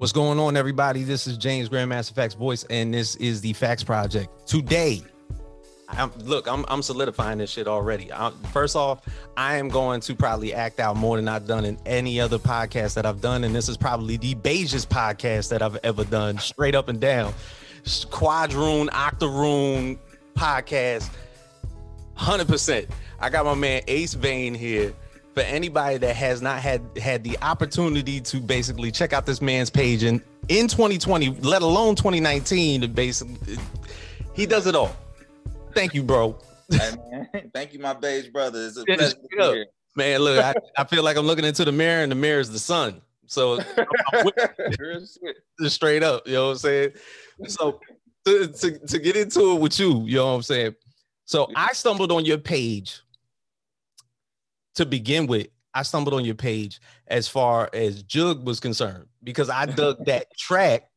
What's going on, everybody? This is James Grandmaster Faqs Boyce, and this is the Faqs Project. Today, I'm, look, I'm, I'm solidifying this shit already. I, first off, I am going to probably act out more than I've done in any other podcast that I've done, and this is probably the beigest podcast that I've ever done, straight up and down. Quadroon, octoroon podcast, hundred percent. I got my man Acevane here for anybody that has not had had the opportunity to basically check out this man's page in in 2020, let alone 2019, to basically he does it all. Thank you, bro. Hey, man. Thank you, my beige brother. It's a pleasure to be here. Man, look, I, I feel like I'm looking into the mirror, and the mirror is the sun. So just straight up, you know what I'm saying? So to, to, to get into it with you, you know what I'm saying? So I stumbled on your page to begin with, I stumbled on your page as far as Jug was concerned because I dug that track.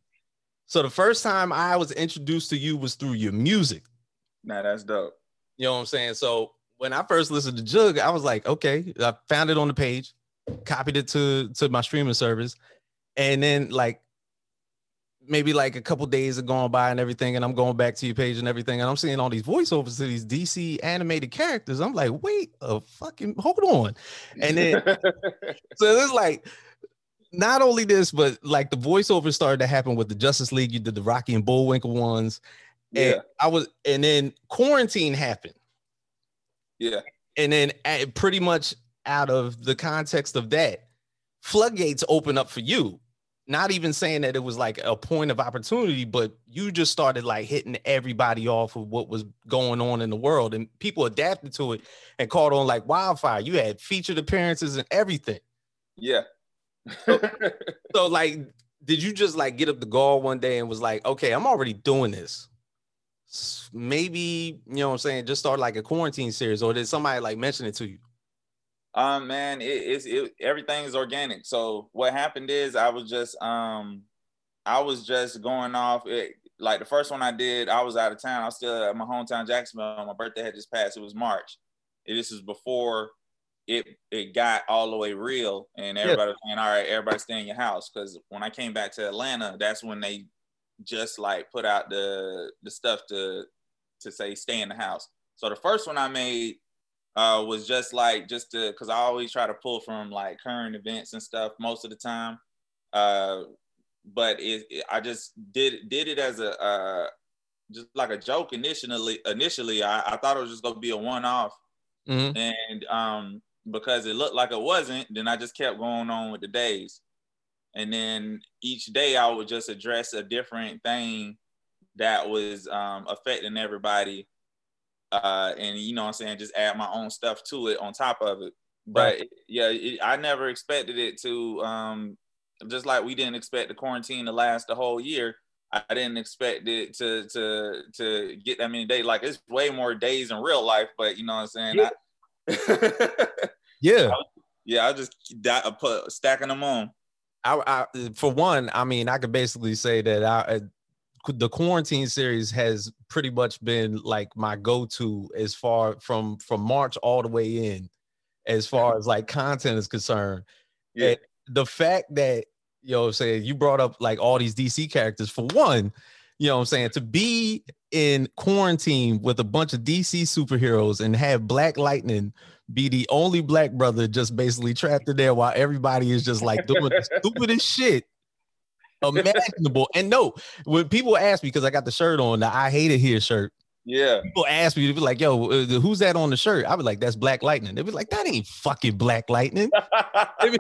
So the first time I was introduced to you was through your music. Nah, that's dope. You know what I'm saying? So when I first listened to Jug, I was like, okay, I found it on the page, copied it to to my streaming service, and then like maybe like a couple days have going by and everything, and I'm going back to your page and everything, and I'm seeing all these voiceovers to these DC animated characters. I'm like, wait a fucking hold on. And then so it's like not only this, but like the voiceovers started to happen with the Justice League. You did the Rocky and Bullwinkle ones. And Yeah. I was, and then quarantine happened. Yeah. And then at, pretty much out of the context of that, floodgates open up for you. Not even saying that it was like a point of opportunity, but you just started like hitting everybody off of what was going on in the world, and people adapted to it and caught on like wildfire. You had featured appearances and everything. Yeah. So, like, did you just like get up the gall one day and was like, okay, I'm already doing this? Maybe, you know what I'm saying, just start like a quarantine series, or did somebody like mention it to you? Um, man, it, it's it, everything is organic. So what happened is I was just um, I was just going off. It, like the first one I did, I was out of town. I was still at my hometown, Jacksonville. My birthday had just passed. It was March. This is before it it got all the way real, and everybody was saying, "All right, everybody stay in your house." Because when I came back to Atlanta, that's when they just like put out the the stuff to to say stay in the house. So the first one I made uh, was just like just to because I always try to pull from like current events and stuff most of the time. Uh, but it, it- I just did did it as a uh, just like a joke initially. Initially, I, I thought it was just gonna be a one off, Mhm. and um, because it looked like it wasn't, then I just kept going on with the days. And then each day I would just address a different thing that was um, affecting everybody. Uh, and you know what I'm saying, just add my own stuff to it on top of it. But yeah, it, I never expected it to, um, just like we didn't expect the quarantine to last the whole year. I didn't expect it to to to get that many days. Like it's way more days in real life, but you know what I'm saying. Yeah. I, Yeah. yeah, I just I put stacking them on. I, I for one, I mean, I could basically say that I the quarantine series has pretty much been like my go-to as far from from March all the way in, as far as like content is concerned. Yeah. And the fact that you know, saying you brought up like all these DC characters for one, you know, what I'm saying to be in quarantine with a bunch of DC superheroes and have Black Lightning be the only black brother just basically trapped in there while everybody is just like doing the stupidest shit imaginable. And no, when people ask me because I got the shirt on, the I hate it here shirt. Yeah. People ask me to be like, "Yo, uh, who's that on the shirt?" I be like, "That's Black Lightning." They be like, "That ain't fucking Black Lightning." They be-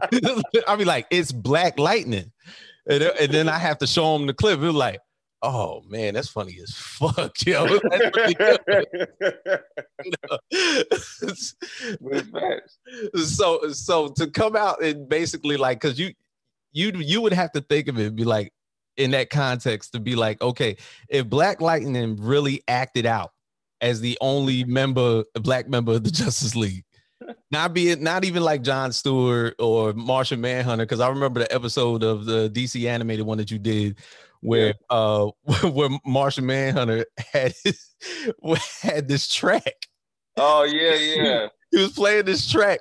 I be like, "It's Black Lightning," and, then- and then I have to show them the clip. They're like, "Oh man, that's funny as fuck, yo." That's really good. With facts. so so to come out and basically like because you you you would have to think of it and be like in that context to be like okay if black lightning really acted out as the only member black member of the justice league not be it not even like john stewart or martian manhunter because i remember the episode of the dc animated one that you did where uh where martian manhunter had had this track Oh yeah, yeah. He was playing this track,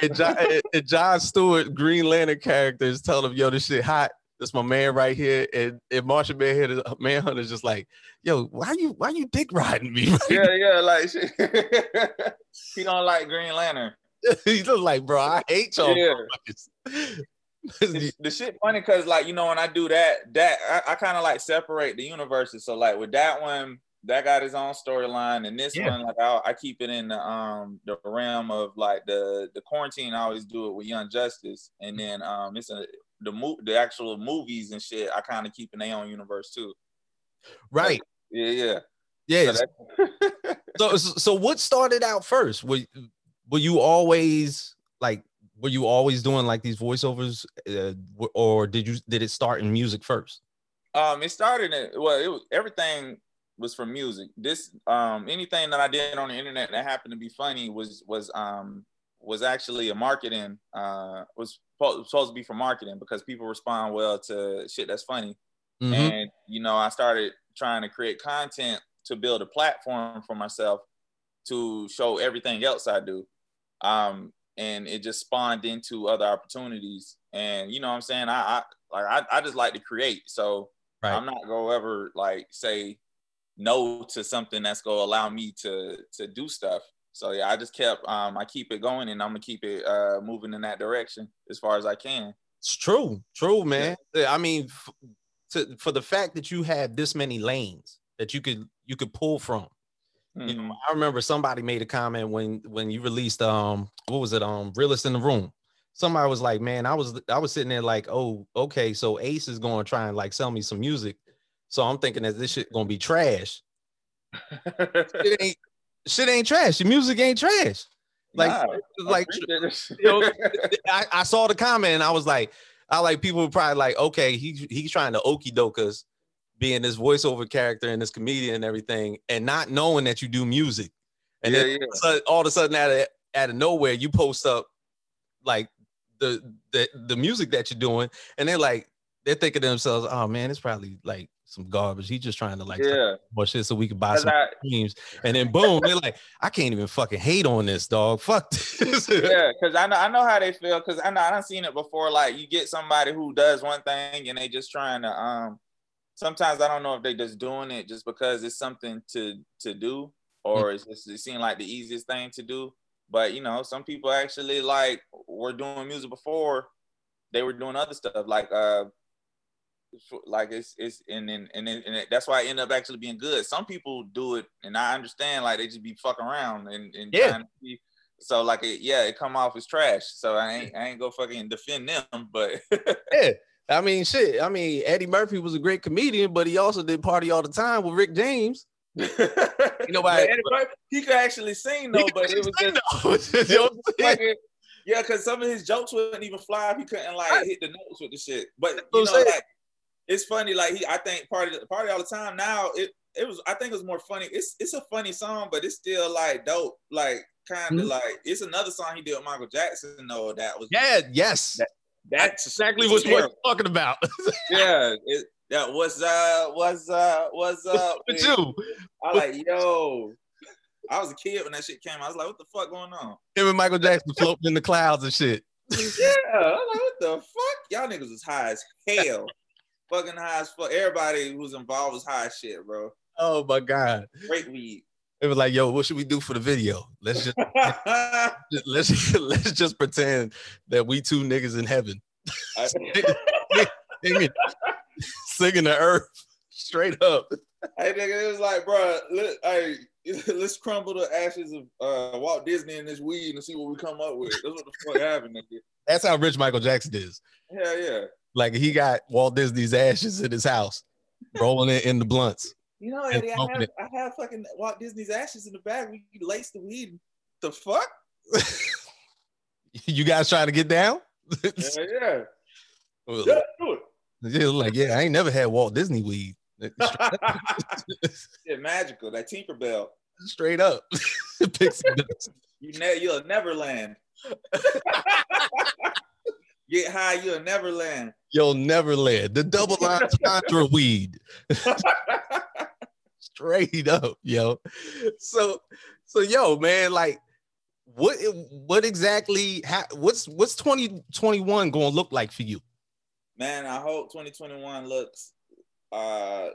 and John, and John Stewart, Green Lantern character, is telling him, "Yo, this shit hot." That's my man right here. And, and Martian Manhunter, Manhunter's just like, yo, why you why you dick riding me? yeah, yeah, like he don't like Green Lantern. He's just like, bro, I hate y'all. Yeah. the, the shit funny because like you know when I do that, that I, I kind of like separate the universes. So like with that one, that got his own storyline, and this yeah. one, like I, I, keep it in the um the realm of like the the quarantine. I always do it with Young Justice, and then um it's a the mo- the actual movies and shit. I kind of keep in their own universe too. Right. Like, yeah. Yeah. Yeah. So, so so what started out first? Were were you always like were you always doing like these voiceovers, uh, or did you did it start in music first? Um, it started in well, it was everything was from music. This um anything that I did on the internet that happened to be funny was was um was actually a marketing uh was supposed to be for marketing because people respond well to shit that's funny. Mm-hmm. And you know, I started trying to create content to build a platform for myself to show everything else I do. Um, and it just spawned into other opportunities. And you know what I'm saying? I, I like I, I just like to create. So right. I'm not gonna ever like say no to something that's gonna allow me to to do stuff. So yeah, I just kept um I keep it going and I'm gonna keep it uh moving in that direction as far as I can. It's true, true, man. Yeah. I mean, f- to, for the fact that you had this many lanes that you could you could pull from. Mm-hmm. You know, mm-hmm. I remember somebody made a comment when when you released um what was it um realist in the room. Somebody was like, man, I was I was sitting there like, oh, okay, so Ace is going to try and like sell me some music so I'm thinking that this shit gonna be trash. shit, ain't, shit ain't trash. Your music ain't trash. Like, nah, like you know, I, I, saw the comment and I was like, I like people probably like, okay, he, he's trying to okey doke us being this voiceover character and this comedian and everything, and not knowing that you do music. And yeah, then yeah. So all of a sudden, out of out of nowhere, you post up like the the the music that you're doing, and they're like, they're thinking to themselves, oh man, it's probably like some garbage. He's just trying to like yeah. more shit so we can buy some I, dreams. And then boom, they're like, I can't even fucking hate on this dog. Fuck this. yeah, because I know I know how they feel because I know I have seen it before. Like you get somebody who does one thing and they just trying to um sometimes I don't know if they just doing it just because it's something to to do or mm-hmm. it's just it seemed like the easiest thing to do. But you know, some people actually like were doing music before they were doing other stuff like uh like it's it's and then and, and, and that's why I end up actually being good. Some people do it, and I understand like they just be fucking around and, and yeah. Be, so like it, yeah, it come off as trash. So I ain't I ain't go fucking defend them, but yeah. I mean, shit. I mean, Eddie Murphy was a great comedian, but he also did party all the time with Rick James. you know, Eddie Murphy, he could actually sing though, but it was just, it was fucking, yeah, because some of his jokes wouldn't even fly if he couldn't like hit the notes with the shit. But you know, like it's funny. Like he, I think party party all the time. Now it it was. I think it was more funny. It's it's a funny song, but it's still like dope. Like kind of mm-hmm. like it's another song he did with Michael Jackson. though that was yeah, yes. That, that's exactly what you're talking about. yeah, it, that was uh was uh was uh with you. I like yo. I was a kid when that shit came. I was like, "What the fuck going on?" Him and Michael Jackson floating in the clouds and shit. Yeah, I was like, "What the fuck?" Y'all niggas was high as hell fucking high as fuck. Everybody who's involved was high as shit, bro. Oh my god. Great weed. It was like, yo, what should we do for the video? Let's just let's let's just pretend that we two niggas in heaven. singing, singing the earth straight up. Hey nigga, it was like, bro, let, hey, let's crumble the ashes of uh, Walt Disney and this weed and see what we come up with. That's what the fuck happened, nigga. That's how rich Michael Jackson is. Hell yeah. Like he got Walt Disney's ashes in his house, rolling it in the blunts. You know, Eddie, I have, I have fucking Walt Disney's ashes in the bag. We lace the weed. The fuck? you guys trying to get down? yeah, yeah. Well, yeah, do it. Yeah, like, yeah, I ain't never had Walt Disney weed. yeah, magical. That Tinkerbell. Straight up. you ne- you'll never land. Get high, you'll never land. You'll never land. The double entendre weed. Straight up, yo. So, so yo, man, like, what, what exactly? Ha- what's what's twenty twenty one going to look like for you? man, I hope 2021 looks uh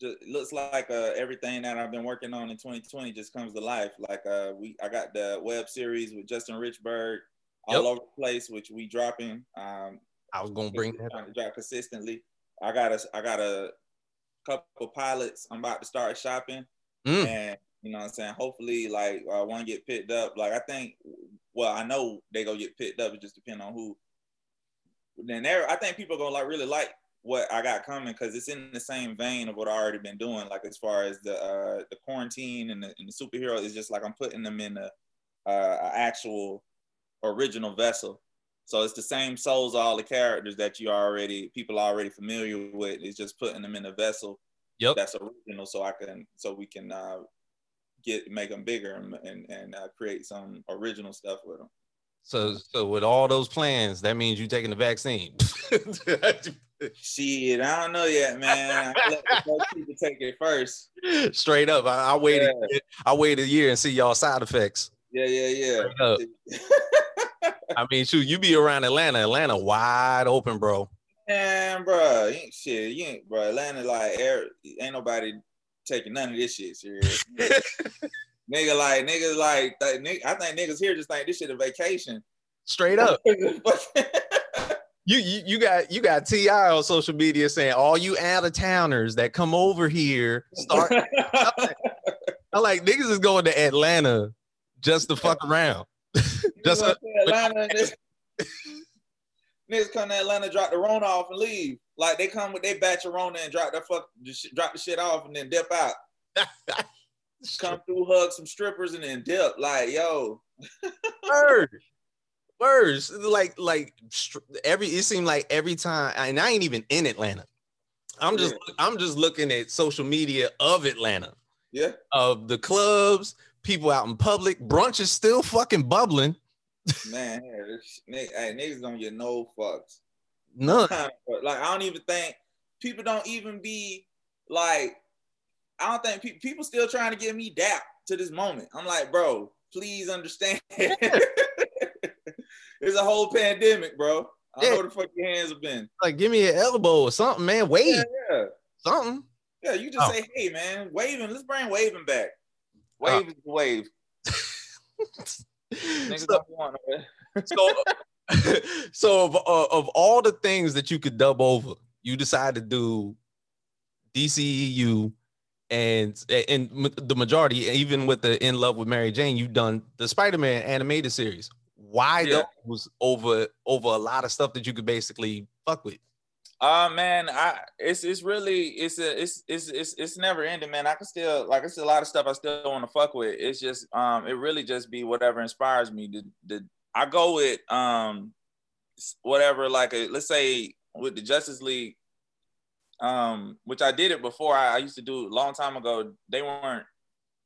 just looks like uh, everything that I've been working on in 2020 just comes to life. Like uh, we, I got the web series with Justin Richburg all over the place, which we dropping. Um, I was gonna bring that trying to drop consistently. I got a, I got a couple pilots. I'm about to start shopping, mm. and you know what I'm saying. Hopefully, like uh, one get picked up. Like I think, well, I know they gonna get picked up. It just depends on who. Then there, I think people are gonna like really like what I got coming because it's in the same vein of what I already been doing. Like as far as the uh, the quarantine and the, and the superhero is just like I'm putting them in a, uh, actual original vessel. So it's the same souls, all the characters that you already people are already familiar with. It's just putting them in a vessel. Yep. That's original, so I can so we can uh, get make them bigger and and, and uh, create some original stuff with them. So so with all those plans, that means you taking the vaccine. Shit, I don't know yet, man. I let the people take it first. Straight up, I, I waited. Yeah. I wait a year and see y'all side effects. Yeah, yeah, yeah. I mean, shoot, you be around Atlanta. Atlanta wide open, bro. Man, bro, you ain't shit. You ain't, bro. Atlanta, like, air, ain't nobody taking none of this shit serious. nigga, like, niggas, like, nigga, I think niggas here just think this shit a vacation. Straight up. you, you you got you got T.I. on social media saying all you out of towners that come over here start. I'm like niggas is going to Atlanta just to fuck around. Just a, Atlanta. niggas come to Atlanta, drop the Rona off and leave. Like they come with their batch of Rona and drop the fuck, drop the shit off and then dip out. come through, hug some strippers and then dip. Like yo. words like like every it seemed like every time and i ain't even in atlanta i'm just yeah. i'm just looking at social media of atlanta yeah of the clubs people out in public brunch is still fucking bubbling man hey, niggas don't get no fucks none like i don't even think people don't even be like i don't think pe- people still trying to get me dap to this moment i'm like bro please understand It's a whole pandemic, bro. I yeah. know where the fuck your hands have been. Like, give me an elbow or something, man. Wave. Yeah, yeah. Something. Yeah, you just oh. say, hey, man, waving. Let's bring waving back. Wave oh. is the wave. so, so, so of, uh, of all the things that you could dub over, you decide to do DCEU and and the majority, even with the In Love with Mary Jane, you've done the Spider-Man animated series. Why yeah. those over over a lot of stuff that you could basically fuck with? Uh man, I it's it's really it's a it's it's it's it's never ending, man. I can still like it's a lot of stuff I still want to fuck with. It's just um it really just be whatever inspires me. The the I go with um whatever like a, let's say with the Justice League, um which I did it before. I, I used to do a long time ago. They weren't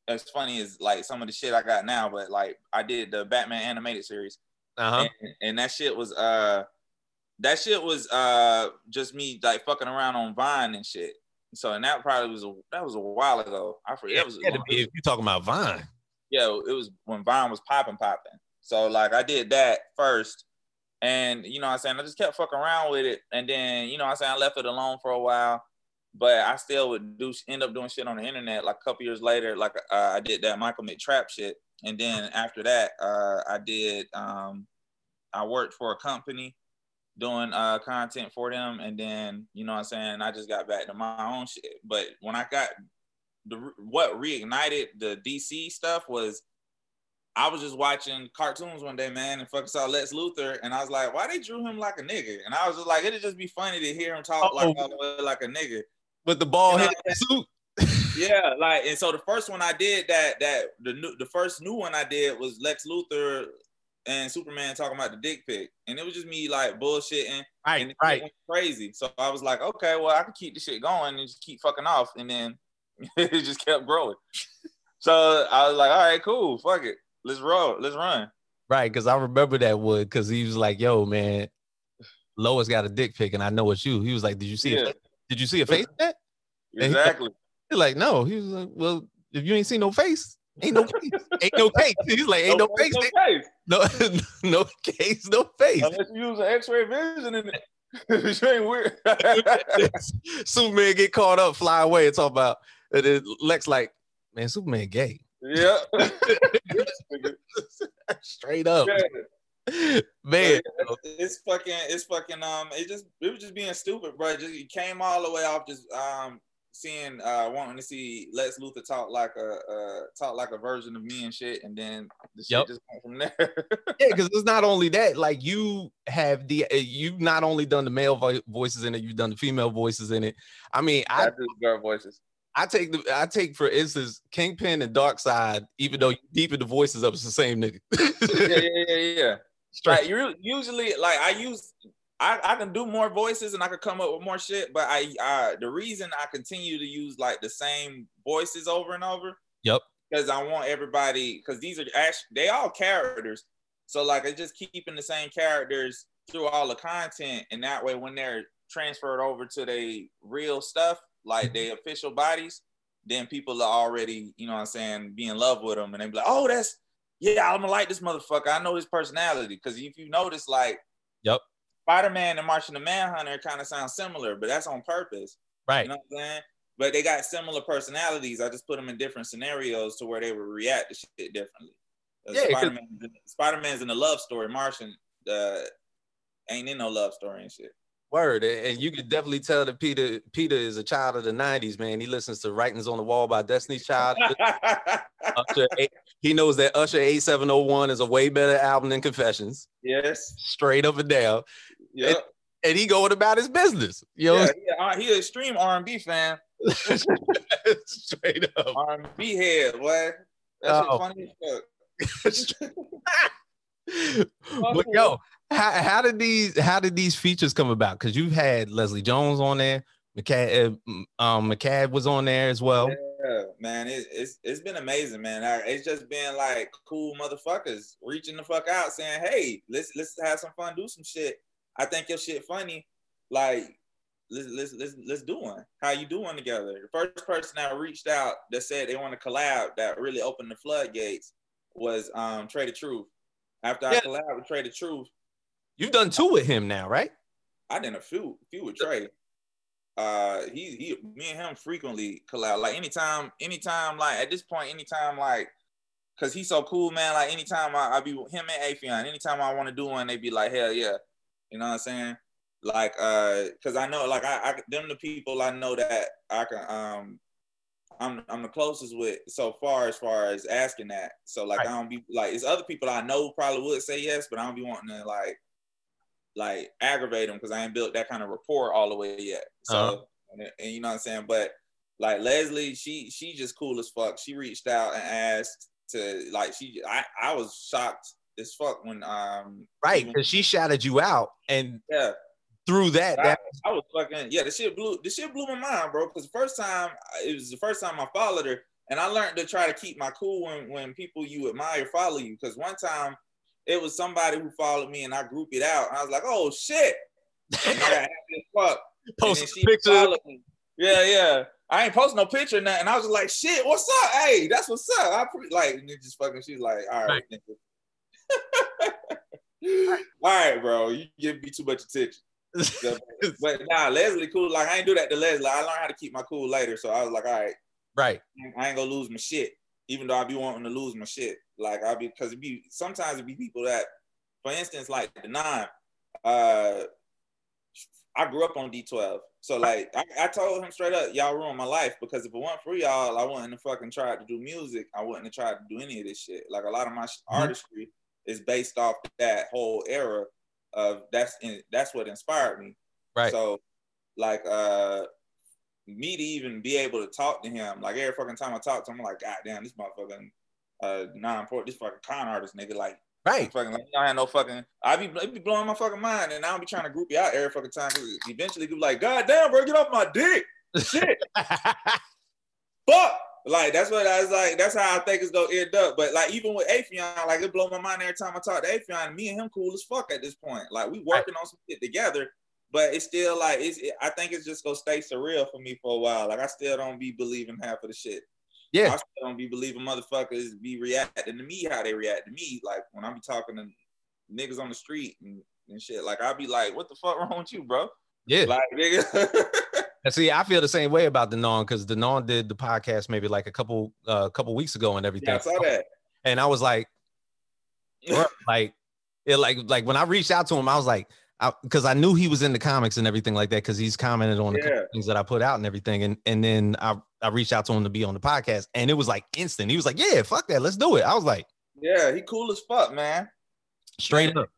as funny as like some of the shit I got now, but like I did the Batman animated series, uh-huh. and, and that shit was uh that shit was uh just me like fucking around on Vine and shit. So and that probably was a that was a while ago. I forget. Yeah, was, it be if you talking about Vine. Yeah, it was when Vine was popping, popping. So like I did that first, and you know I'm saying I just kept fucking around with it, and then you know I'm saying I left it alone for a while, but I still would do end up doing shit on the internet. Like a couple years later, like uh, I did that Michael McTrap shit, and then after that, uh, I did um, I worked for a company doing uh, content for them, and then you know what I'm saying I just got back to my own shit. But when I got the what reignited the DC stuff was I was just watching cartoons one day, man, and fucking saw Lex Luthor, and I was like, why they drew him like a nigga? And I was just like, it'd just be funny to hear him talk like like a nigga with the ball suit. yeah, like and so the first one I did that that the new the first new one I did was Lex Luthor and Superman talking about the dick pic, and it was just me like bullshitting, right, and right, crazy. So I was like, okay, well I can keep the shit going and just keep fucking off, and then it just kept growing. so I was like, all right, cool, fuck it, let's roll, let's run. Right, because I remember that would because he was like, yo, man, Lois got a dick pic, and I know it's you. He was like, did you see yeah. it? Did you see a face? Exactly. He's like, no. He was like, well, if you ain't seen no face, ain't no case. ain't no case. He's like, ain't no, no face. No, case. no, no case, no face. Unless you use an X-ray vision in it. ain't weird. Superman get caught up, fly away, and talk about and then Lex like, man, Superman gay. Yeah. Straight up. Yeah. Man. It's fucking, it's fucking, um, it just, it was just being stupid, bro. Just it came all the way off just, um, seeing, uh, wanting to see Lex Luthor talk like a, uh, talk like a version of me and shit, and then the shit Yep. just went from there. Yeah, because it's not only that. Like you have the, uh, you've not only done the male vo- voices in it, you've done the female voices in it. I mean, I I do girl voices. I take the I take for instance Kingpin and Darkseid, even though you deepen the voices up, it's the same nigga. Yeah, yeah, yeah, yeah. Straight. Like usually like I use I, I can do more voices and I could come up with more shit, but I uh the reason I continue to use like the same voices over and over. Yep. Because I want everybody because these are actually they all characters. So like I just keeping the same characters through all the content, and that way when they're transferred over to their real stuff, like their official bodies, then people are already, you know what I'm saying, be in love with them and they be like, oh, that's yeah, I'm gonna like this motherfucker. I know his personality. Cause if you notice, like, Yep. Spider-Man and Martian the Manhunter kind of sound similar, but that's on purpose. right. You know what I'm saying? But they got similar personalities. I just put them in different scenarios to where they would react to shit differently. Uh, Yeah, Spider-Man, Spider-Man's in a love story. Martian uh, ain't in no love story and shit. Word. And you could definitely tell that Peter Peter is a child of the 90s, man. He listens to Writings on the Wall by Destiny's Child. Usher, he knows that Usher 8701 is a way better album than Confessions. yes. Straight up and down. Yep. And he going about his business. You know, Yeah, yeah, uh, he an extreme R&B fan. straight up. R&B head, boy. That's Oh. funny as fuck. but yo, how, how did these how did these features come about? Because you've had Leslie Jones on there, McCad, uh, um, McCad was on there as well. Yeah, man, it, it's it's been amazing, man. It's just been like cool motherfuckers reaching the fuck out, saying, "Hey, let's let's have some fun, do some shit. I think your shit funny. Like, let's let's let's let's do one. How you doing together?" The first person that reached out that said they want to collab that really opened the floodgates was um Trey the Truth. After I Yeah. collabed with Trey the Truth, You've done two with him now, right? I did a few few with Trey. Uh, he he, me and him frequently collab. Like anytime, anytime, like at this point, anytime, like, cause he's so cool, man. Like anytime I, I be him and Affion, anytime I want to do one, they be like, hell yeah, you know what I'm saying? Like, uh, cause I know, like, I, I them the people I know that I can, um, I'm I'm the closest with so far as far as asking that. So like, Right. I don't be like, it's other people I know probably would say yes, but I don't be wanting to like like aggravate them because I ain't built that kind of rapport all the way yet. So Uh-huh. and, and you know what I'm saying? But like Leslie, she she just cool as fuck. She reached out and asked to like she I, I was shocked as fuck when um Right, because she shouted you out, and yeah through that, I, that I was fucking yeah the shit blew the shit blew my mind bro because the first time it was the first time I followed her and I learned to try to keep my cool when when people you admire follow you because one time it was somebody who followed me and I grouped it out and I was like oh shit and I got happy as fuck post picture. Yeah, yeah. I ain't post no picture nothing. I was just like, shit, what's up? Hey, that's what's up. I pre- like and just fucking she's like, all right, nigga. all right, bro. You give me too much attention. But nah, Leslie cool. Like I ain't do that to Leslie. I learned how to keep my cool later. So I was like, all right, right, I ain't gonna lose my shit. Even though I be wanting to lose my shit. Like I be because it be sometimes it be people that, for instance, like Denaun, uh I grew up on D12. So like I, I told him straight up, y'all ruined my life because if it weren't for y'all, I wouldn't have fucking tried to do music. I wouldn't have tried to do any of this shit. Like a lot of my Mhm. artistry is based off that whole era of that's in, that's what inspired me. right. So, like, uh, me to even be able to talk to him, like every fucking time I talk to him, I'm like, God damn, this motherfucking uh Denaun Porter, this fucking Kon Artis nigga, like, right. fucking, like, I had no fucking, I be, it be blowing my fucking mind, and I don't be trying to group you out every fucking time. eventually, you be like, God damn, bro, get off my dick, shit, fuck. Like that's what I was like. That's how I think it's gonna end up. But like even with Affion, like it blow my mind every time I talk to Affion. Me and him cool as fuck at this point. Like we working on some shit together, but it's still like it's. It, I think it's just gonna stay surreal for me for a while. Like I still don't be believing half of the shit. Yeah. I still don't be believing motherfuckers be reacting to me how they react to me. Like when I be talking to niggas on the street and and shit. Like I'd be like, what the fuck wrong with you, bro? Yeah. Like nigga. And see, I feel the same way about Denaun because Denaun did the podcast maybe like a couple uh couple weeks ago and everything. yeah, I saw that. And I was like, like it like like when I reached out to him, I was like, because I, knew he was in the comics and everything like that because he's commented on the things that I put out and everything. And and then I I reached out to him to be on the podcast, and it was like instant. He was like, "Yeah, fuck that, let's do it." I was like, Yeah, he cool as fuck, man. straight up,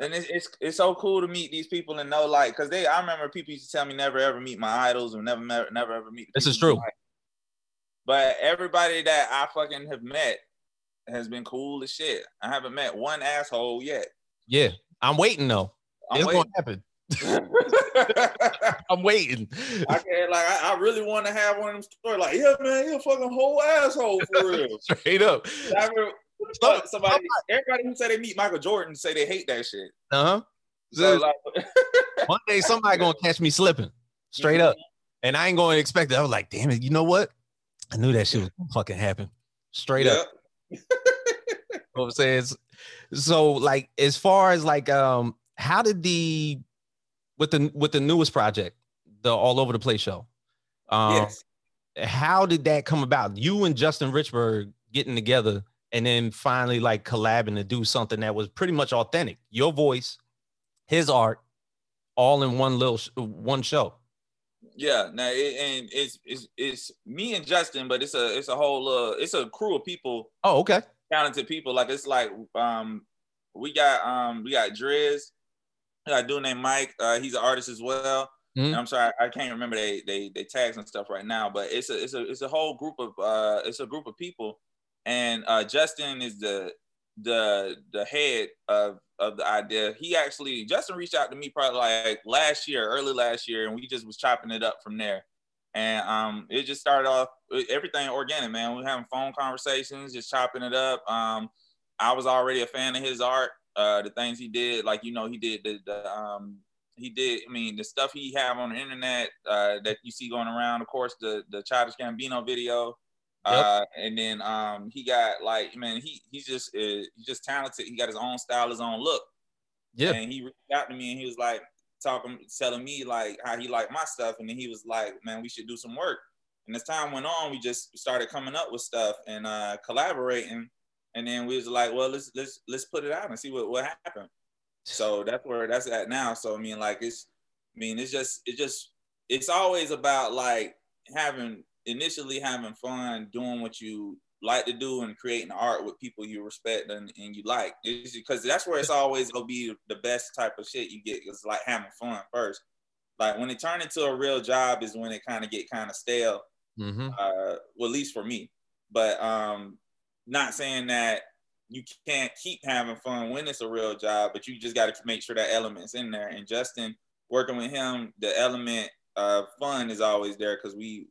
And it's, it's it's so cool to meet these people and know like because they I remember people used to tell me never ever meet my idols or never never, never ever meet. This is true. But everybody that I fucking have met has been cool as shit. I haven't met one asshole yet. yeah. I'm waiting though. I'm it's waiting. gonna happen. I'm waiting. I can't like I, I really want to have one of them stories like yeah man you're a fucking whole asshole for real. straight up. I remember, fuck, somebody everybody who say they meet Michael Jordan say they hate that shit. Uh huh. So like One day somebody gonna catch me slipping, straight up, and I ain't gonna expect it. I was like, damn it, you know what? I knew that shit was gonna fucking happen. Straight up. You know what I'm saying? So like as far as like um how did the with the with the newest project, the all over the place show, um yes. how did that come about? You and Justin Richburg getting together and then finally like collabing to do something that was pretty much authentic. Your voice, his art, all in one little sh- one show. Yeah, now it, and it's, it's it's me and Justin, but it's a it's a whole uh it's a crew of people, Oh, okay. talented people. Like it's like um we got um we got Driz, we got a dude named Mike. Uh, he's an artist as well. Mhm. I'm sorry, I can't remember they they they tags and stuff right now, but it's a it's a it's a whole group of uh it's a group of people, and uh Justin is the the the head of of the idea. He actually Justin reached out to me probably like last year, early last year, and we just was chopping it up from there. And um, it just started off everything organic, man. We were having phone conversations, just chopping it up. Um, I was already a fan of his art, uh, the things he did, like you know, he did the, the um, he did. I mean, the stuff he have on the internet uh, that you see going around. Of course, the the Childish Gambino video, uh, and then um, he got like, man, he he's just uh, he's just talented. He got his own style, his own look. Yeah. And he reached out to me and he was like talking, telling me like how he liked my stuff, and then he was like, man, we should do some work. And as time went on, we just started coming up with stuff and uh, collaborating. And then we was like, well, let's let's let's put it out and see what what happened. So that's where that's at now. So I mean, like it's, I mean, it's just it just it's always about like having initially having fun doing what you like to do and creating art with people you respect and, and you like. Because that's where it's always gonna be the best type of shit you get is like having fun first. Like when it turned into a real job is when it kind of get kind of stale Mm-hmm. uh, well, at least for me. But um, not saying that you can't keep having fun when it's a real job, but you just got to make sure that element's in there. And Justin, working with him, the element of fun is always there because we,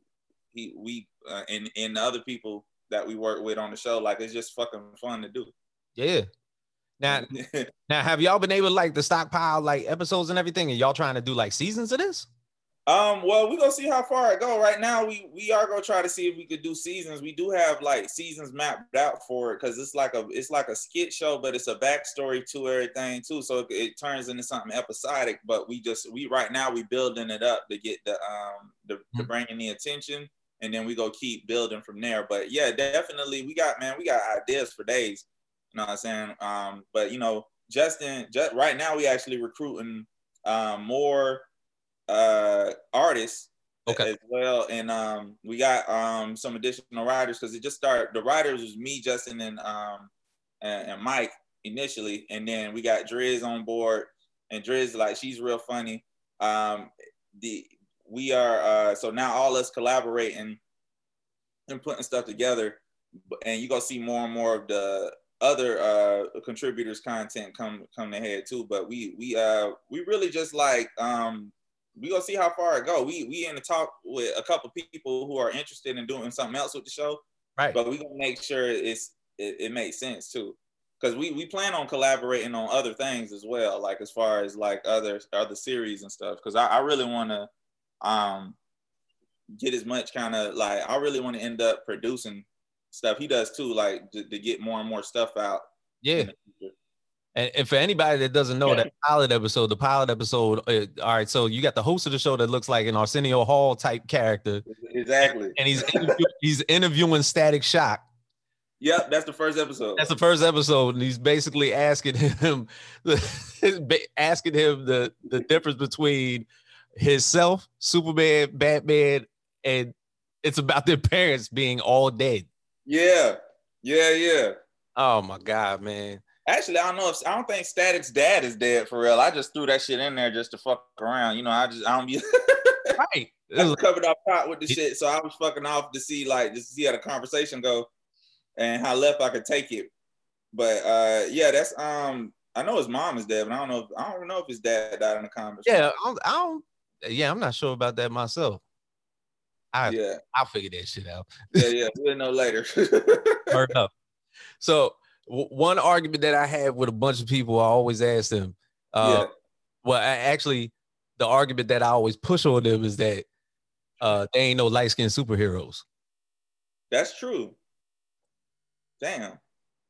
he, we, uh, and and the other people that we work with on the show, like it's just fucking fun to do. Yeah. Now, now, have y'all been able to like to stockpile like episodes and everything, and y'all trying to do like seasons of this? Um, well, we're gonna see how far it go. Right now, we we are gonna try to see if we could do seasons. We do have like seasons mapped out for it because it's like a it's like a skit show, but it's a backstory to everything too. So it, it turns into something episodic. But we just we right now we building it up to get the um the, to Mhm. bring in the attention, and then we go keep building from there. But yeah, definitely we got man, we got ideas for days. You know what I'm saying? Um, but you know, Justin, just right now we actually recruiting um more uh artists Okay. as well and um we got um some additional writers because it just started the writers was me justin and um and, and mike initially and then we got driz on board and driz like she's real funny um the we are uh so now all us collaborating and putting stuff together and you gonna see more and more of the other uh contributors content come come to head too but we we uh we really just like um we gonna see how far it go we we in the talk with a couple people who are interested in doing something else with the show Right. but we gonna make sure it's it, it makes sense too because we we plan on collaborating on other things as well like as far as like other other series and stuff because I, I really want to um get as much kind of like i really want to end up producing stuff he does too like to, to get more and more stuff out Yeah. in the future. And, and for anybody that doesn't know that pilot episode, the pilot episode, uh, all right. So you got the host of the show that looks like an Arsenio Hall type character, Exactly. and he's interview- he's interviewing Static Shock. Yep, that's the first episode. That's the first episode, and he's basically asking him, asking him the the difference between himself, Superman, Batman, and it's about their parents being all dead. yeah, yeah, yeah. Oh my god, man! Actually, I don't know if I don't think Static's dad is dead for real. I just threw that shit in there just to fuck around. You know, I just I don't be Right? I was covered up pot with the shit. So I was fucking off to see like just to see how the conversation go and how left I could take it. But uh yeah, that's um I know his mom is dead, but I don't know if I don't know if his dad died in the comments. yeah, I don't, I don't. Yeah, I'm not sure about that myself. I yeah, I'll figure that shit out. yeah, yeah. We'll know later. Up. So w- one argument that I had with a bunch of people, I always ask them. Uh, yeah. Well, I, actually, the argument that I always push on them is that uh, they ain't no light skinned superheroes. That's true. Damn.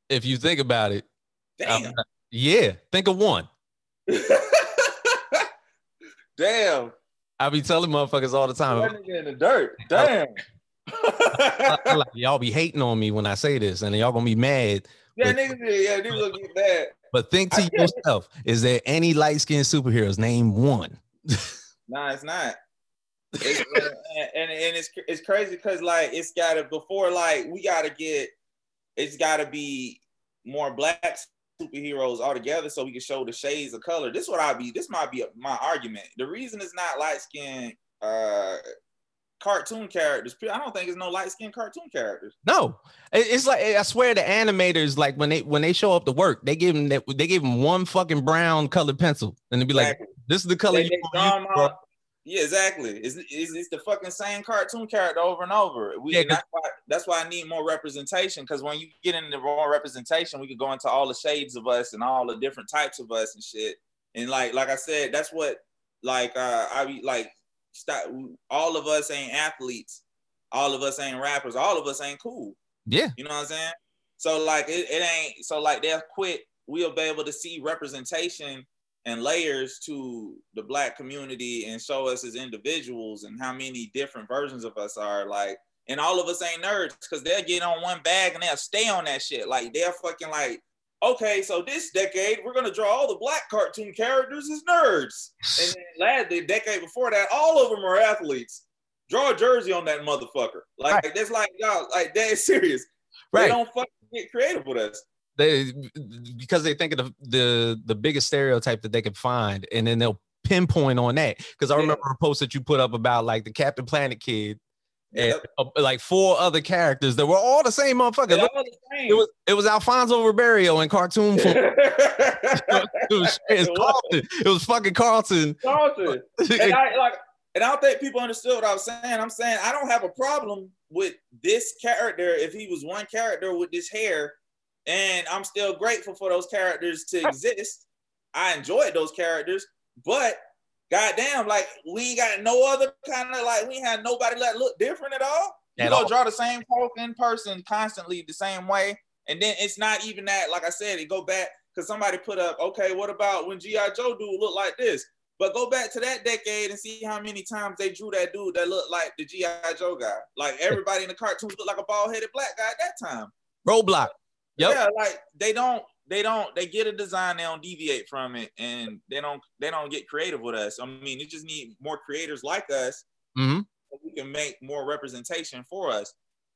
If you think about it, Damn. um, yeah, think of one. Damn. I be telling motherfuckers all the time. That nigga in the dirt. Damn. I- I like, y'all be hating on me when I say this, and y'all gonna be mad. yeah, niggas, yeah, niggas gonna get mad. But think to yourself: Is there any light skinned superheroes? Name one. Nah, it's not. It's, uh, and, and and it's it's crazy because like it's gotta before like we gotta get it's gotta be more black superheroes altogether so we can show the shades of color. This what I be. This might be my argument. The reason it's not light skinned uh cartoon characters. I don't think it's no light skinned cartoon characters. No, it's like I swear the animators like when they when they show up to work, they give them that they give them one fucking brown colored pencil, and they be like, Exactly. "This is the color." They- you they draw use, 'em out. Yeah, exactly. It's, it's, it's the fucking same cartoon character over and over. We, Yeah, that's why that's why I need more representation. Because when you get into more representation, we could go into all the shades of us and all the different types of us and shit. And like like I said, that's what like uh I like stop. All of us ain't athletes. All of us ain't rappers. All of us ain't cool. Yeah, You know what I'm saying? So like it, it ain't so like they'll quit. We'll be able to see representation and layers to the black community and show us as individuals and how many different versions of us are like and all of us ain't nerds because they'll get on one bag and they'll stay on that shit. Like they're fucking like, okay, so this decade we're gonna draw all the black cartoon characters as nerds. And then last the decade before that, all of them are athletes. Draw a jersey on that motherfucker. Like that's like y'all, like that is serious. right. They right. don't fucking get creative with us. They because they think of the, the the biggest stereotype that they can find, and then they'll pinpoint on that. Because I Yeah. remember a post that you put up about like the Captain Planet kid and Yep. uh, like four other characters that were all the same motherfucker. Look, the same. it was it was Alfonso Ribeiro in cartoon form. it was, it was Carlton. It was fucking Carlton. Carlton. and I like, and I don't think people understood what I was saying. I'm saying I don't have a problem with this character if he was one character with this hair, and I'm still grateful for those characters to exist. I enjoyed those characters, but goddamn, like we ain't got no other kind of like we had nobody that look different at all. You At gonna all. draw the same token person constantly the same way, and then it's not even that. Like I said, it go back because somebody put up, okay, what about when GI Joe dude looked like this? But go back to that decade and see how many times they drew that dude that looked like the GI Joe guy. Like everybody in the cartoons looked like a bald headed black guy at that time. Roadblock. Yep. Yeah, like they don't, they don't, they get a design, they don't deviate from it, and they don't, they don't get creative with us. I mean, it just need more creators like us. hmm So we can make more representation for us.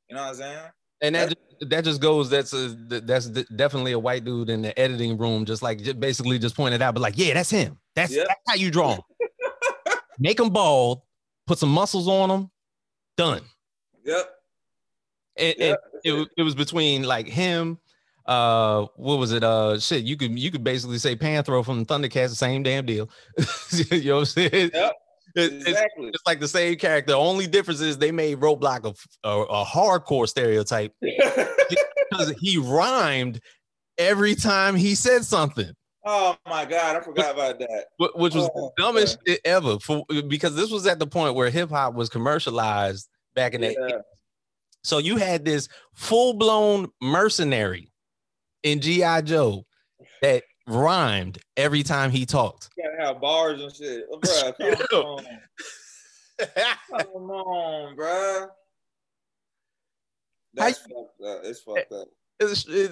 You know what I'm saying? And that just, that just goes. That's a that's definitely a white dude in the editing room, just like just basically just pointed out, but like, yeah, that's him. That's, Yeah. that's how you draw him. Make him bald, put some muscles on him, done. Yep. And, Yeah, and it, it was between like him. Uh, what was it? Uh, shit. You could you could basically say Panthro from Thundercats, the same damn deal. you know what I'm saying? Yep. It- it's, Exactly. it's like the same character. The only difference is they made Roadblock a, a, a hardcore stereotype because he rhymed every time he said something, oh my god, I forgot about that. which was Oh, the dumbest shit ever. For because this was at the point where hip hop was commercialized back in that. Yeah. So you had this full blown mercenary in GI Joe that rhymed every time he talked. You gotta have bars and shit. Oh, bruh, come on. come on, bruh. That's fucked up. It's fucked up.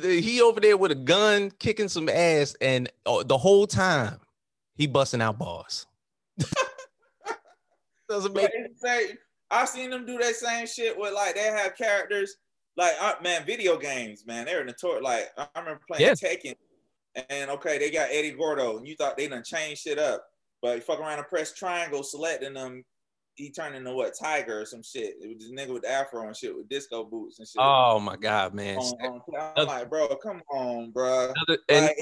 he over there with a gun kicking some ass, and uh, the whole time he busting out bars. Doesn't make say I seen them do that same shit with like they have characters like uh, man, video games, man. They're notorious. Like I remember playing. Tekken, and okay, they got Eddie Gordo, and you thought they done changed shit up, but you fuck around and press triangle, selecting them he turned into what Tiger or some shit. It was this nigga with the afro and shit with disco boots and shit. Oh my god, man! On, on, I'm like, bro, come on, bro. And, like,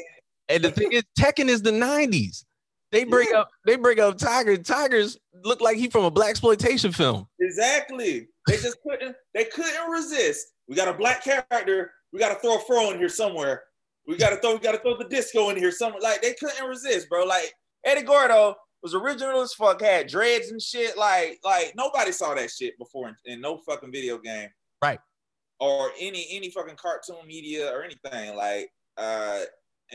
and the thing is, Tekken is the '90s. They bring yeah. up they bring up Tiger. Tigers look like he from a black exploitation film. Exactly. They just couldn't. They couldn't resist. We got a black character. We got to throw a fro in here somewhere. We got to throw. We got to throw the disco in here somewhere. Like they couldn't resist, bro. Like Eddie Gordo was original as fuck, had dreads and shit. Like, like nobody saw that shit before in, in no fucking video game. Right. Or any any fucking cartoon media or anything. Like, uh,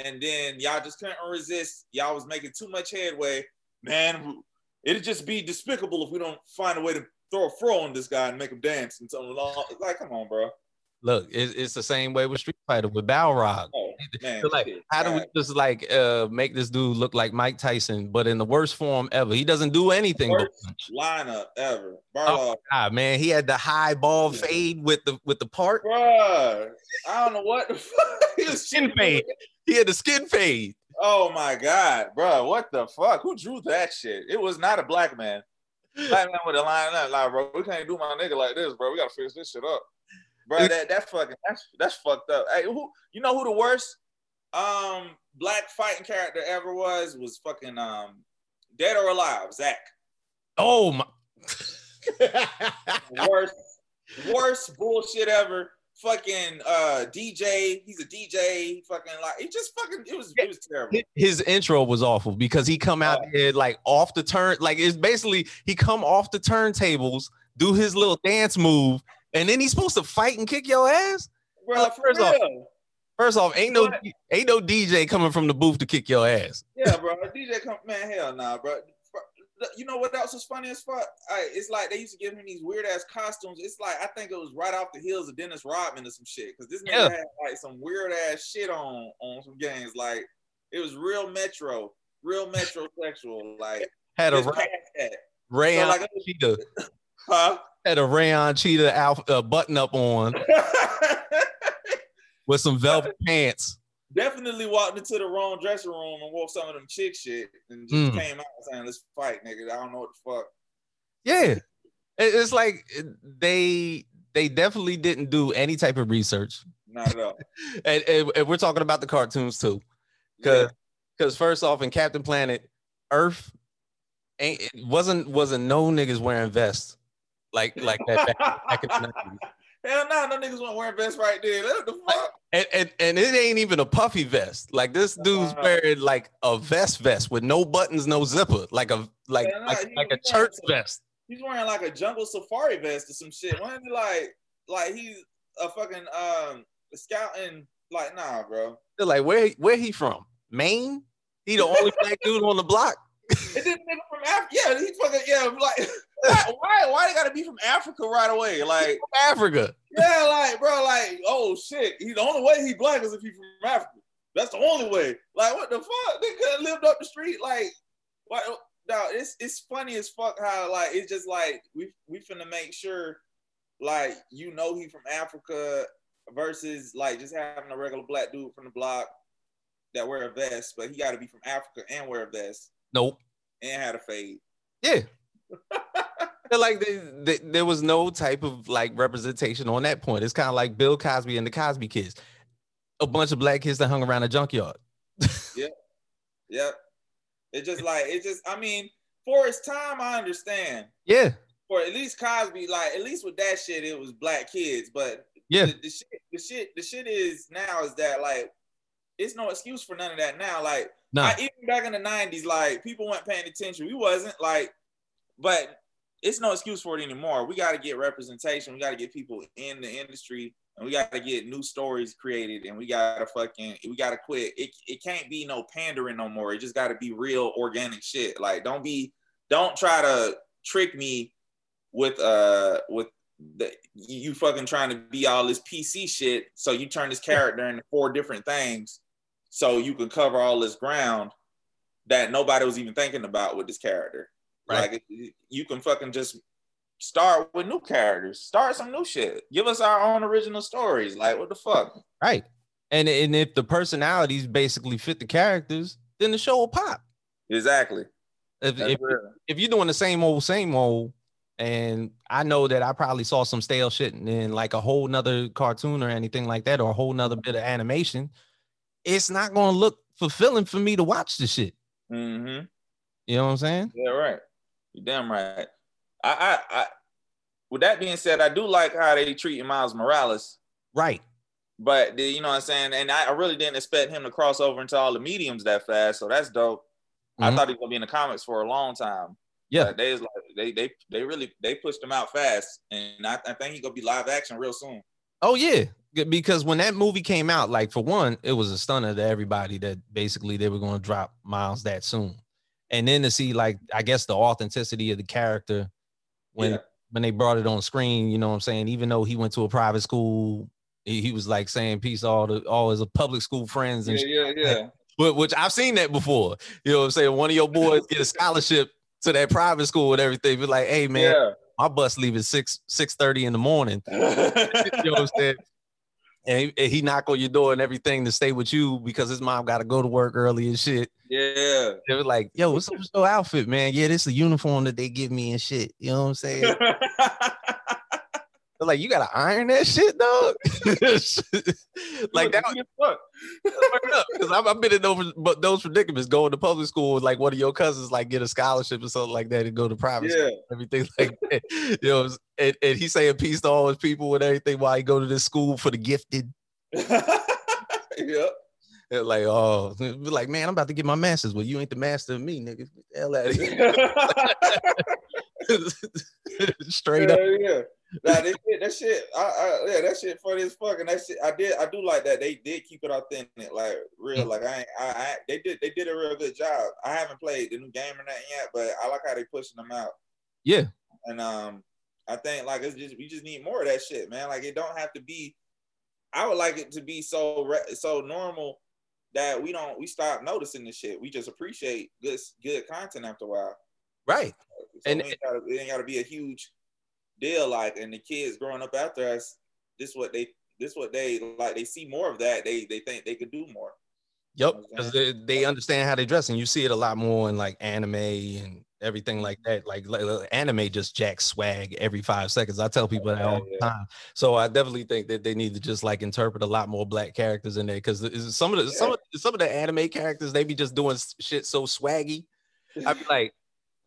and then y'all just couldn't resist. Y'all was making too much headway. Man, it'd just be despicable if we don't find a way to throw a fro on this guy and make him dance and something along. Like, come on, bro. Look, it's, it's the same way with Street Fighter with Balrog. Oh, man, so like, how do we just like uh make this dude look like Mike Tyson, but in the worst form ever? He doesn't do anything. Lineup ever. Oh, God, man, he had the high ball fade with the with the part. Bruh, I don't know what the fuck. he skin fade. He had the skin fade. Oh my God, bro, what the fuck? Who drew that shit? It was not a black man. Black man with a line up, like, bro, we can't do my nigga like this, bro. We gotta fix this shit up bro. That that fucking that's that's fucked up. Hey, who you know who the worst um black fighting character ever was was fucking um Dead or Alive, Zack. Oh my worst worst bullshit ever. Fucking uh DJ, he's a DJ. Fucking like he just fucking it was it was terrible. His intro was awful because he come out here like off the turn, like it's basically he come off the turntables, do his little dance move, and then he's supposed to fight and kick your ass. Bro, first off, first off, ain't no ain't no DJ coming from the booth to kick your ass. Yeah, bro. DJ come man, hell nah, bro. You know what else is funny as fuck? I, it's like they used to give him these weird ass costumes. It's like I think it was right off the heels of Dennis Rodman or some shit. Cause this nigga yeah. had like some weird ass shit on on some games. Like it was real metro, real metrosexual. Like had a rayon, Ray so, like, cheetah. Huh? Had a rayon cheetah out, uh, button up on with some velvet pants. Definitely walked into the wrong dressing room and wore some of them chick shit and just mm. came out saying, "Let's fight, nigga." I don't know what the fuck. Yeah, it's like they they definitely didn't do any type of research. Not at all. and, and, and, we're talking about the cartoons too, because because yeah. first off, in Captain Planet, Earth ain't it wasn't wasn't no niggas wearing vests like like that back, back in the 90s. Hell no, no niggas want wearing vests right there. What the fuck? And, and, and it ain't even a puffy vest. Like this dude's uh, wearing like a vest vest with no buttons, no zipper, like a like like, like a church vest. He's wearing like a jungle safari vest or some shit. When he like like he's a fucking um scouting like nah, bro. They're like where where he from? Maine? He the only black dude on the block. It didn't nigga from Africa. Yeah, he fucking yeah. Like why, why, they gotta be from Africa right away? Like Africa. Yeah, like bro, like oh shit. He the only way he black is if he from Africa. That's the only way. Like what the fuck? They could have lived up the street. Like what? No, it's it's funny as fuck how like it's just like we we finna make sure like you know he from Africa versus like just having a regular black dude from the block that wear a vest, but he got to be from Africa and wear a vest. Nope. And had a fade. Yeah. like they, they, there was no type of like representation on that point. It's kind of like Bill Cosby and the Cosby Kids, a bunch of black kids that hung around a junkyard. yeah, yeah. It just like it just. I mean, for its time, I understand. Yeah. For at least Cosby, like at least with that shit, it was black kids. But yeah, the, the shit, the shit, the shit is now is that like it's no excuse for none of that now. Like, nah. I, even back in the '90s, like people weren't paying attention. We wasn't like but it's no excuse for it anymore. We got to get representation. We got to get people in the industry and we got to get new stories created, and we got to fucking we got to quit. It it can't be no pandering no more. It just got to be real organic shit. Like don't be don't try to trick me with uh with the, you fucking trying to be all this PC shit. So you turn this character into four different things, so you can cover all this ground that nobody was even thinking about with this character. Right. Like you can fucking just start with new characters, start some new shit, give us our own original stories. Like what the fuck? Right. And and if the personalities basically fit the characters, then the show will pop. Exactly. If if, if, you're doing the same old, same old, and I know that I probably saw some stale shit in like a whole nother cartoon or anything like that, or a whole nother bit of animation, it's not gonna look fulfilling for me to watch the shit. Mm-hmm. You know what I'm saying? Yeah, right. You damn right. I, I, I, with that being said, I do like how they treating Miles Morales. Right. But you know what I'm saying, and I, I really didn't expect him to cross over into all the mediums that fast. So that's dope. Mm-hmm. I thought he was gonna be in the comics for a long time. Yeah, but they like they they they really they pushed him out fast, and I, I think he's gonna be live action real soon. Oh yeah, because when that movie came out, like for one, it was a stunner to everybody that basically they were going to drop Miles that soon, and then to see like I guess the authenticity of the character when yeah. when they brought it on screen, you know what I'm saying? Even though he went to a private school, he, he was like saying peace all the all his public school friends and yeah, yeah, yeah. But which I've seen that before. You know what I'm saying? One of your boys get a scholarship to that private school and everything. Be like, hey man, yeah. my bus leaving six six thirty in the morning. you know what I'm saying? And he, he, knock on your door and everything to stay with you because his mom got to go to work early and shit. Yeah. They was like, yo, what's up with your outfit, man? Yeah, this is a uniform that they give me and shit. You know what I'm saying? like, you gotta iron that shit, dog. like that. Because I've, I've been in those, those predicaments going to public school with like one of your cousins, like get a scholarship or something like that and go to private yeah. school, everything like that. You know, and, and he saying peace to all his people and everything while he go to this school for the gifted. yep. They're like, oh, like, man, I'm about to get my master's. Well, you ain't the master of me, nigga. Hell out of here. Straight yeah, up. Yeah. Nah, they did that shit. I, I, yeah, that shit funny as fuck. And that shit, I did, I do like that. They did keep it authentic, like real. Like I, ain't, I, I, they did, they did a real good job. I haven't played the new game or nothing yet, but I like how they pushing them out. Yeah. And um, I think like it's just we just need more of that shit, man. Like it don't have to be. I would like it to be so re- so normal that we don't we stop noticing the shit. We just appreciate good good content after a while. Right. So and it ain't, gotta, it ain't gotta be a huge deal. Like, and the kids growing up after us, this what they this what they like. They see more of that. They they think they could do more. Yep, because they, they understand how they dress, and you see it a lot more in like anime and everything like that. Like, like anime just jack swag every five seconds. I tell people that oh, all the time. So I definitely think that they need to just like interpret a lot more black characters in there because some of the yeah. some of some of the anime characters they be just doing shit so swaggy. I'd be like,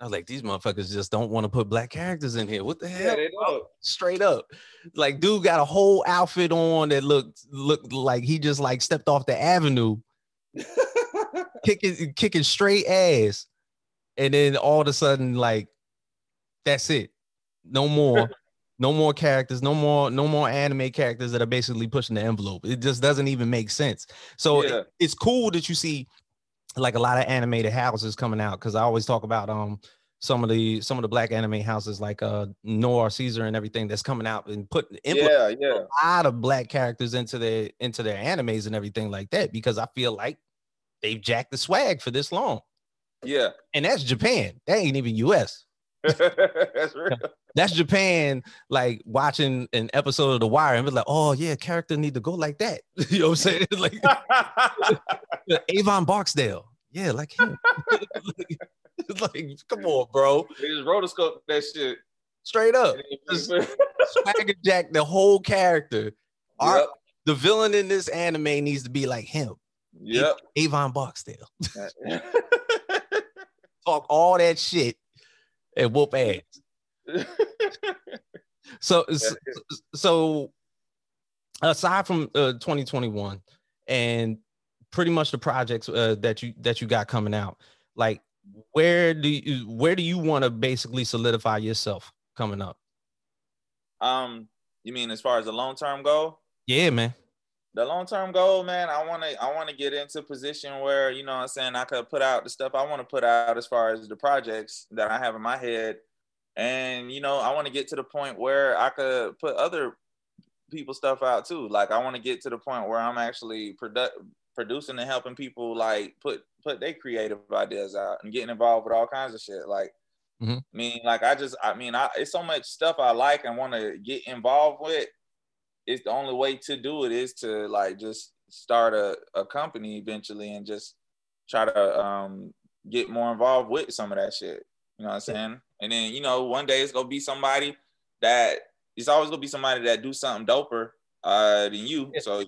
I was like, these motherfuckers just don't want to put black characters in here. What the hell? Yeah, Straight up. Like, dude got a whole outfit on that looked looked like he just like stepped off the avenue, kicking kicking straight ass. And then all of a sudden, like, that's it. No more. no more characters, no more, no more anime characters that are basically pushing the envelope. It just doesn't even make sense. So yeah. it, it's cool that you see like a lot of animated houses coming out because I always talk about um some of the some of the black anime houses like uh Noah Caesar and everything that's coming out and putting yeah, yeah. a lot of black characters into their into their animes and everything like that because I feel like they've jacked the swag for this long. Yeah. And that's Japan. That ain't even US. that's real. That's Japan, like watching an episode of The Wire and be like, oh yeah, character need to go like that. you know what I'm saying? like Avon Barksdale. Yeah, like him. like, come on, bro. They just rotoscope that shit. Straight up. Swagger Jack, the whole character. Yep. Our, the villain in this anime needs to be like him. Yep. Avon Barksdale. Talk all that shit and whoop ass. So, so aside from uh, 2021 and pretty much the projects uh, that you that you got coming out, like where do you where do you want to basically solidify yourself coming up? Um, you mean as far as the long term goal? Yeah, man. The long term goal, man, I want to I want to get into a position where you know what I'm saying I could put out the stuff I want to put out as far as the projects that I have in my head, and you know I want to get to the point where I could put other people stuff out too. Like I want to get to the point where I'm actually produ- producing and helping people like put put their creative ideas out and getting involved with all kinds of shit. Like Mhm. I mean, like I just, I mean, I it's so much stuff I like and want to get involved with. It's the only way to do it is to like just start a, a company eventually and just try to um get more involved with some of that shit. You know what I'm saying? And then you know, one day it's gonna be somebody that it's always gonna be somebody that do something doper uh than you. So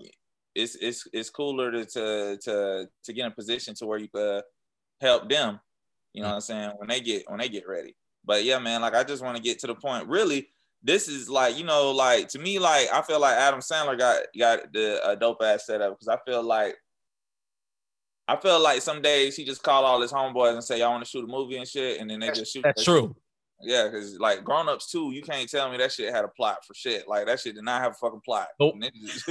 it's it's it's cooler to to to to get in a position to where you could help them. You know what I'm saying? When they get when they get ready. But yeah, man, like I just want to get to the point. Really, this is like, you know, like to me, like I feel like Adam Sandler got got the a dope ass setup because I feel like I feel like some days he just call all his homeboys and say, Y'all want to shoot a movie and shit, and then they just shoot That's true. Yeah, because like grown ups too, you can't tell me that shit had a plot for shit. Like that shit did not have a fucking plot. Nope. They just,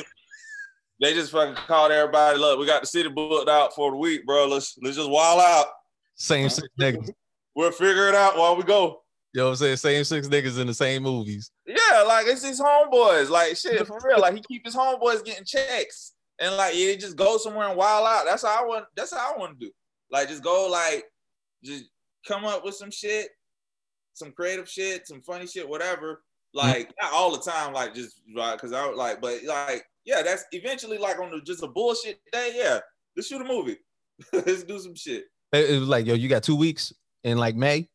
they just fucking called everybody. Look, we got the city booked out for the week, bro. Let's let's just wild out. Same six niggas. We'll figure it out while we go. You know what I'm saying? Same six niggas in the same movies. Yeah, like it's his homeboys. Like shit, for real. Like he keep his homeboys getting checks, and like yeah, just go somewhere and wild out. That's how I want. That's how I want to do. Like just go like, just come up with some shit, some creative shit, some funny shit, whatever. Like not all the time, like just right because I like, but like yeah, that's eventually like on the, just a bullshit day. Yeah, let's shoot a movie. let's do some shit. It, was like, yo, you got two weeks in like May.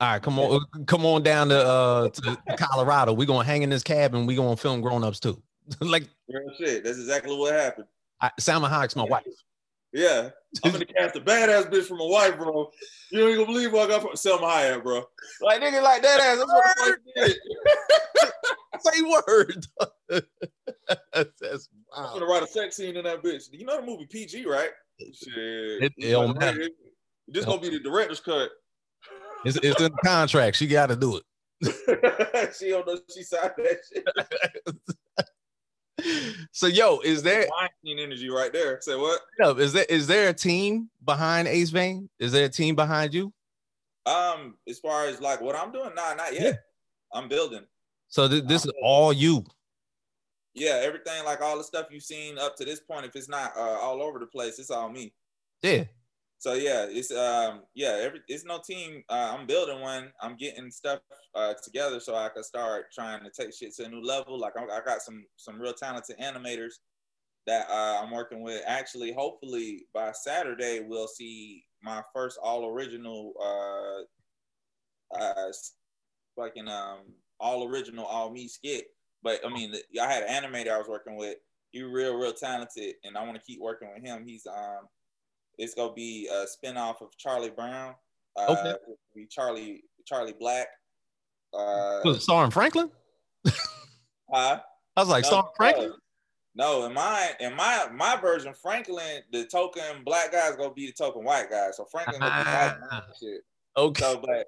All right, come on, come on down to uh to Colorado. We're gonna hang in this cabin. we're gonna film grown ups too. like Real shit. That's exactly what happened. I, Salma Hayek's my wife. Yeah, I'm gonna cast a badass bitch from a wife, bro. You ain't gonna believe what I got from Salma Hayek, bro. Like nigga, like that ass. That's what the fuck you did. Say word. That's I'm gonna write a sex scene in that bitch. You know the movie PG, right? Shit. It- it don't matter. This gonna be the director's cut. It's, it's in the contract. She got to do it. she don't know she signed that shit. So, yo, is there Weinstein energy right there. Say what? no, is there is there a team behind Acevane? Is there a team behind you? Um, as far as like what I'm doing, nah, not yet. Yeah. I'm building. So th- this is all you. Yeah, everything like all the stuff you've seen up to this point, if it's not uh, all over the place, it's all me. Yeah. So yeah, it's um yeah, every it's no team. Uh, I'm building one. I'm getting stuff uh, together so I can start trying to take shit to a new level. Like I, I got some some real talented animators that uh, I'm working with. Actually, hopefully by Saturday we'll see my first all original uh uh fucking um all original all me skit. But I mean, I had an animator I was working with. He real real talented, and I want to keep working with him. He's um it's gonna be a spinoff of Charlie Brown. Uh, Okay. Be Charlie Charlie Black. Uh, Was it starring Franklin? huh? I was like, No, starring Franklin? No, in my in my my version, Franklin, the token black guy is gonna be the token white guy. So Franklin gonna be white Ah. and shit. Okay. So, but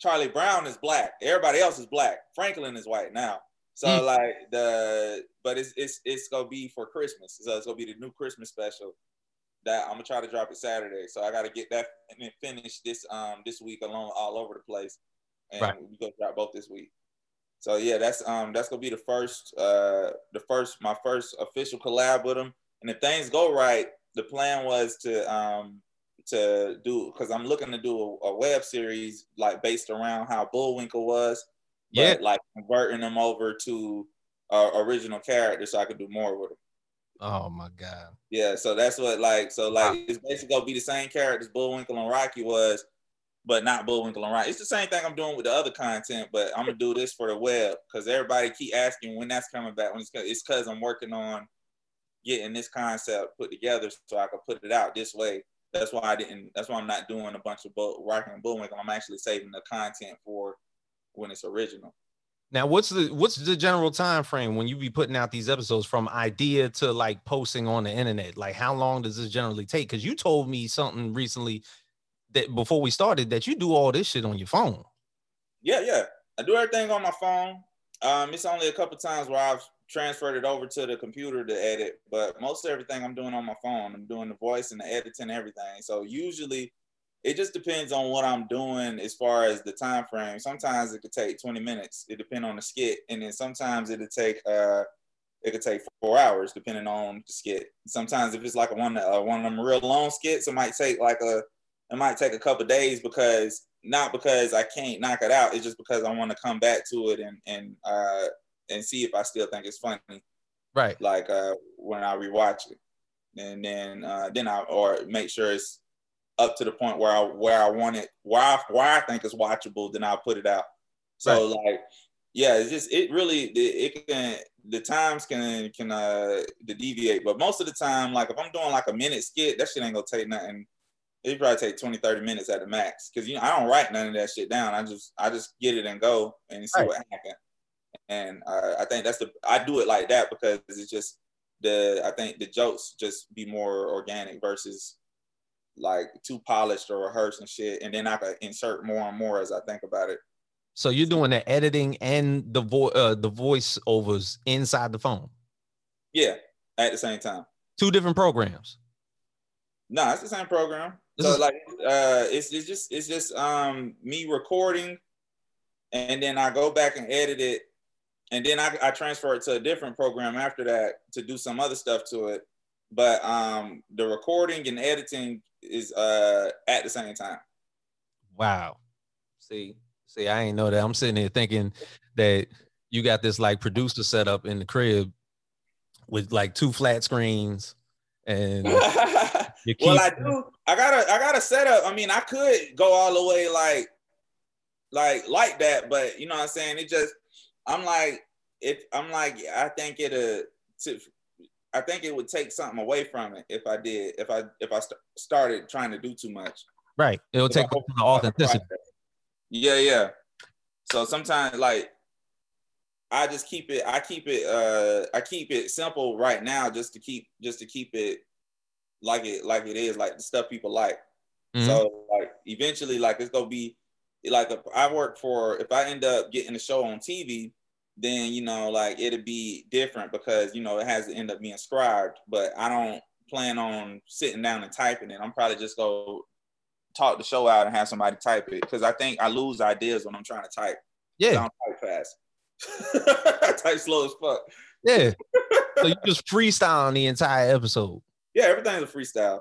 Charlie Brown is black. Everybody else is black. Franklin is white now. So Mm. like the, but it's it's it's gonna be for Christmas. So it's gonna be the new Christmas special that I'm gonna try to drop it Saturday. So I got to get that and then finish this um this week along all over the place, and Right. we gonna drop both this week. So yeah, that's um that's gonna be the first uh the first my first official collab with him. And if things go right, the plan was to um to do because I'm looking to do a, a web series like based around how Bullwinkle was, but Yeah. like converting them over to uh, original characters so I could do more with them. Oh my God. Yeah, so that's what like so like it's basically gonna be the same characters Bullwinkle and Rocky was, but not Bullwinkle and Rocky. It's the same thing I'm doing with the other content, but I'm gonna do this for the web because everybody keep asking when that's coming back. When it's it's because I'm working on getting this concept put together so I can put it out this way. That's why I didn't. That's why I'm not doing a bunch of Bull, Rocky and Bullwinkle. I'm actually saving the content for when it's original. Now, what's the what's the general time frame when you be putting out these episodes from idea to like posting on the internet? Like, how long does this generally take? Because you told me something recently that before we started that you do all this shit on your phone. Yeah, yeah. I do everything on my phone. Um, it's only a couple times where I've transferred it over to the computer to edit, but most everything I'm doing on my phone. I'm doing the voice and the editing and everything. So usually it just depends on what I'm doing as far as the time frame. Sometimes it could take 20 minutes. It depends on the skit. And then sometimes it'll take uh it could take four hours depending on the skit. Sometimes if it's like a one uh, one of them real long skits, it might take like a it might take a couple days because not because I can't knock it out. It's just because I want to come back to it and and uh and see if I still think it's funny. Right. Like uh when I rewatch it. And then uh then I or make sure it's up to the point where I where I want it, where I where I think it's watchable, then I'll put it out. So right. like yeah, it's just it really it can the times can can uh deviate, but most of the time, like if I'm doing like a minute skit, that shit ain't gonna take nothing. It probably take 20, 30 minutes at the max. Cause you know, I don't write none of that shit down. I just I just get it and go and see right. what happens. And uh, I think that's the I do it like that because it's just the I think the jokes just be more organic versus like too polished or rehearsed and shit. And then I can insert more and more as I think about it. So you're doing the editing and the voice uh, the voiceovers inside the phone. Yeah, at the same time. Two different programs. No, it's the same program. This so is- like uh it's it's just it's just um me recording and then I go back and edit it and then I, I transfer it to a different program after that to do some other stuff to it. But um the recording and editing is uh at the same time. Wow. See, See, I ain't know that. I'm sitting here thinking that you got this like producer set up in the crib with like two flat screens and well I do I gotta I gotta set up. I mean I could go all the way like like like that, but you know what I'm saying? It just I'm like if I'm like I think it uh I think it would take something away from it if I did if I if I st- started trying to do too much. Right. It'll take the authenticity. Yeah, yeah. So sometimes like I just keep it, I keep it, uh, I keep it simple right now just to keep just to keep it like it like it is, like the stuff people like. Mm-hmm. So like eventually, like it's gonna be like if I work for if I end up getting a show on TV, then you know, like it'll be different because you know it has to end up being scribed, but I don't plan on sitting down and typing it. I'm probably just go talk the show out and have somebody type it because I think I lose ideas when I'm trying to type. Yeah, I don't type fast. I type slow as fuck. Yeah. so you just freestyle the entire episode. Yeah, everything's a freestyle.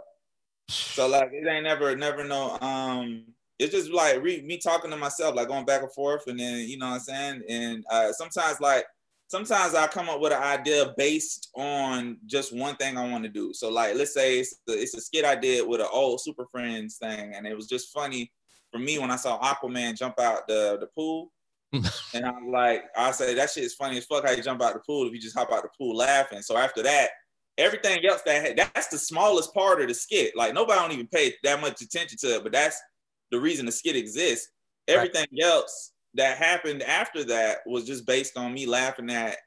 So like it ain't never never no um it's just like re- me talking to myself, like going back and forth, and then you know what I'm saying. And uh, sometimes like sometimes I come up with an idea based on just one thing I want to do. So like, let's say it's, the, it's a skit I did with an old Super Friends thing, and it was just funny for me when I saw Aquaman jump out the the pool. and I'm like, I say that shit is funny as fuck how you jump out the pool if you just hop out the pool laughing. So after that, everything else that that's the smallest part of the skit. Like nobody don't even pay that much attention to it, but that's the reason the skit exists. Everything right. else that happened after that was just based on me laughing at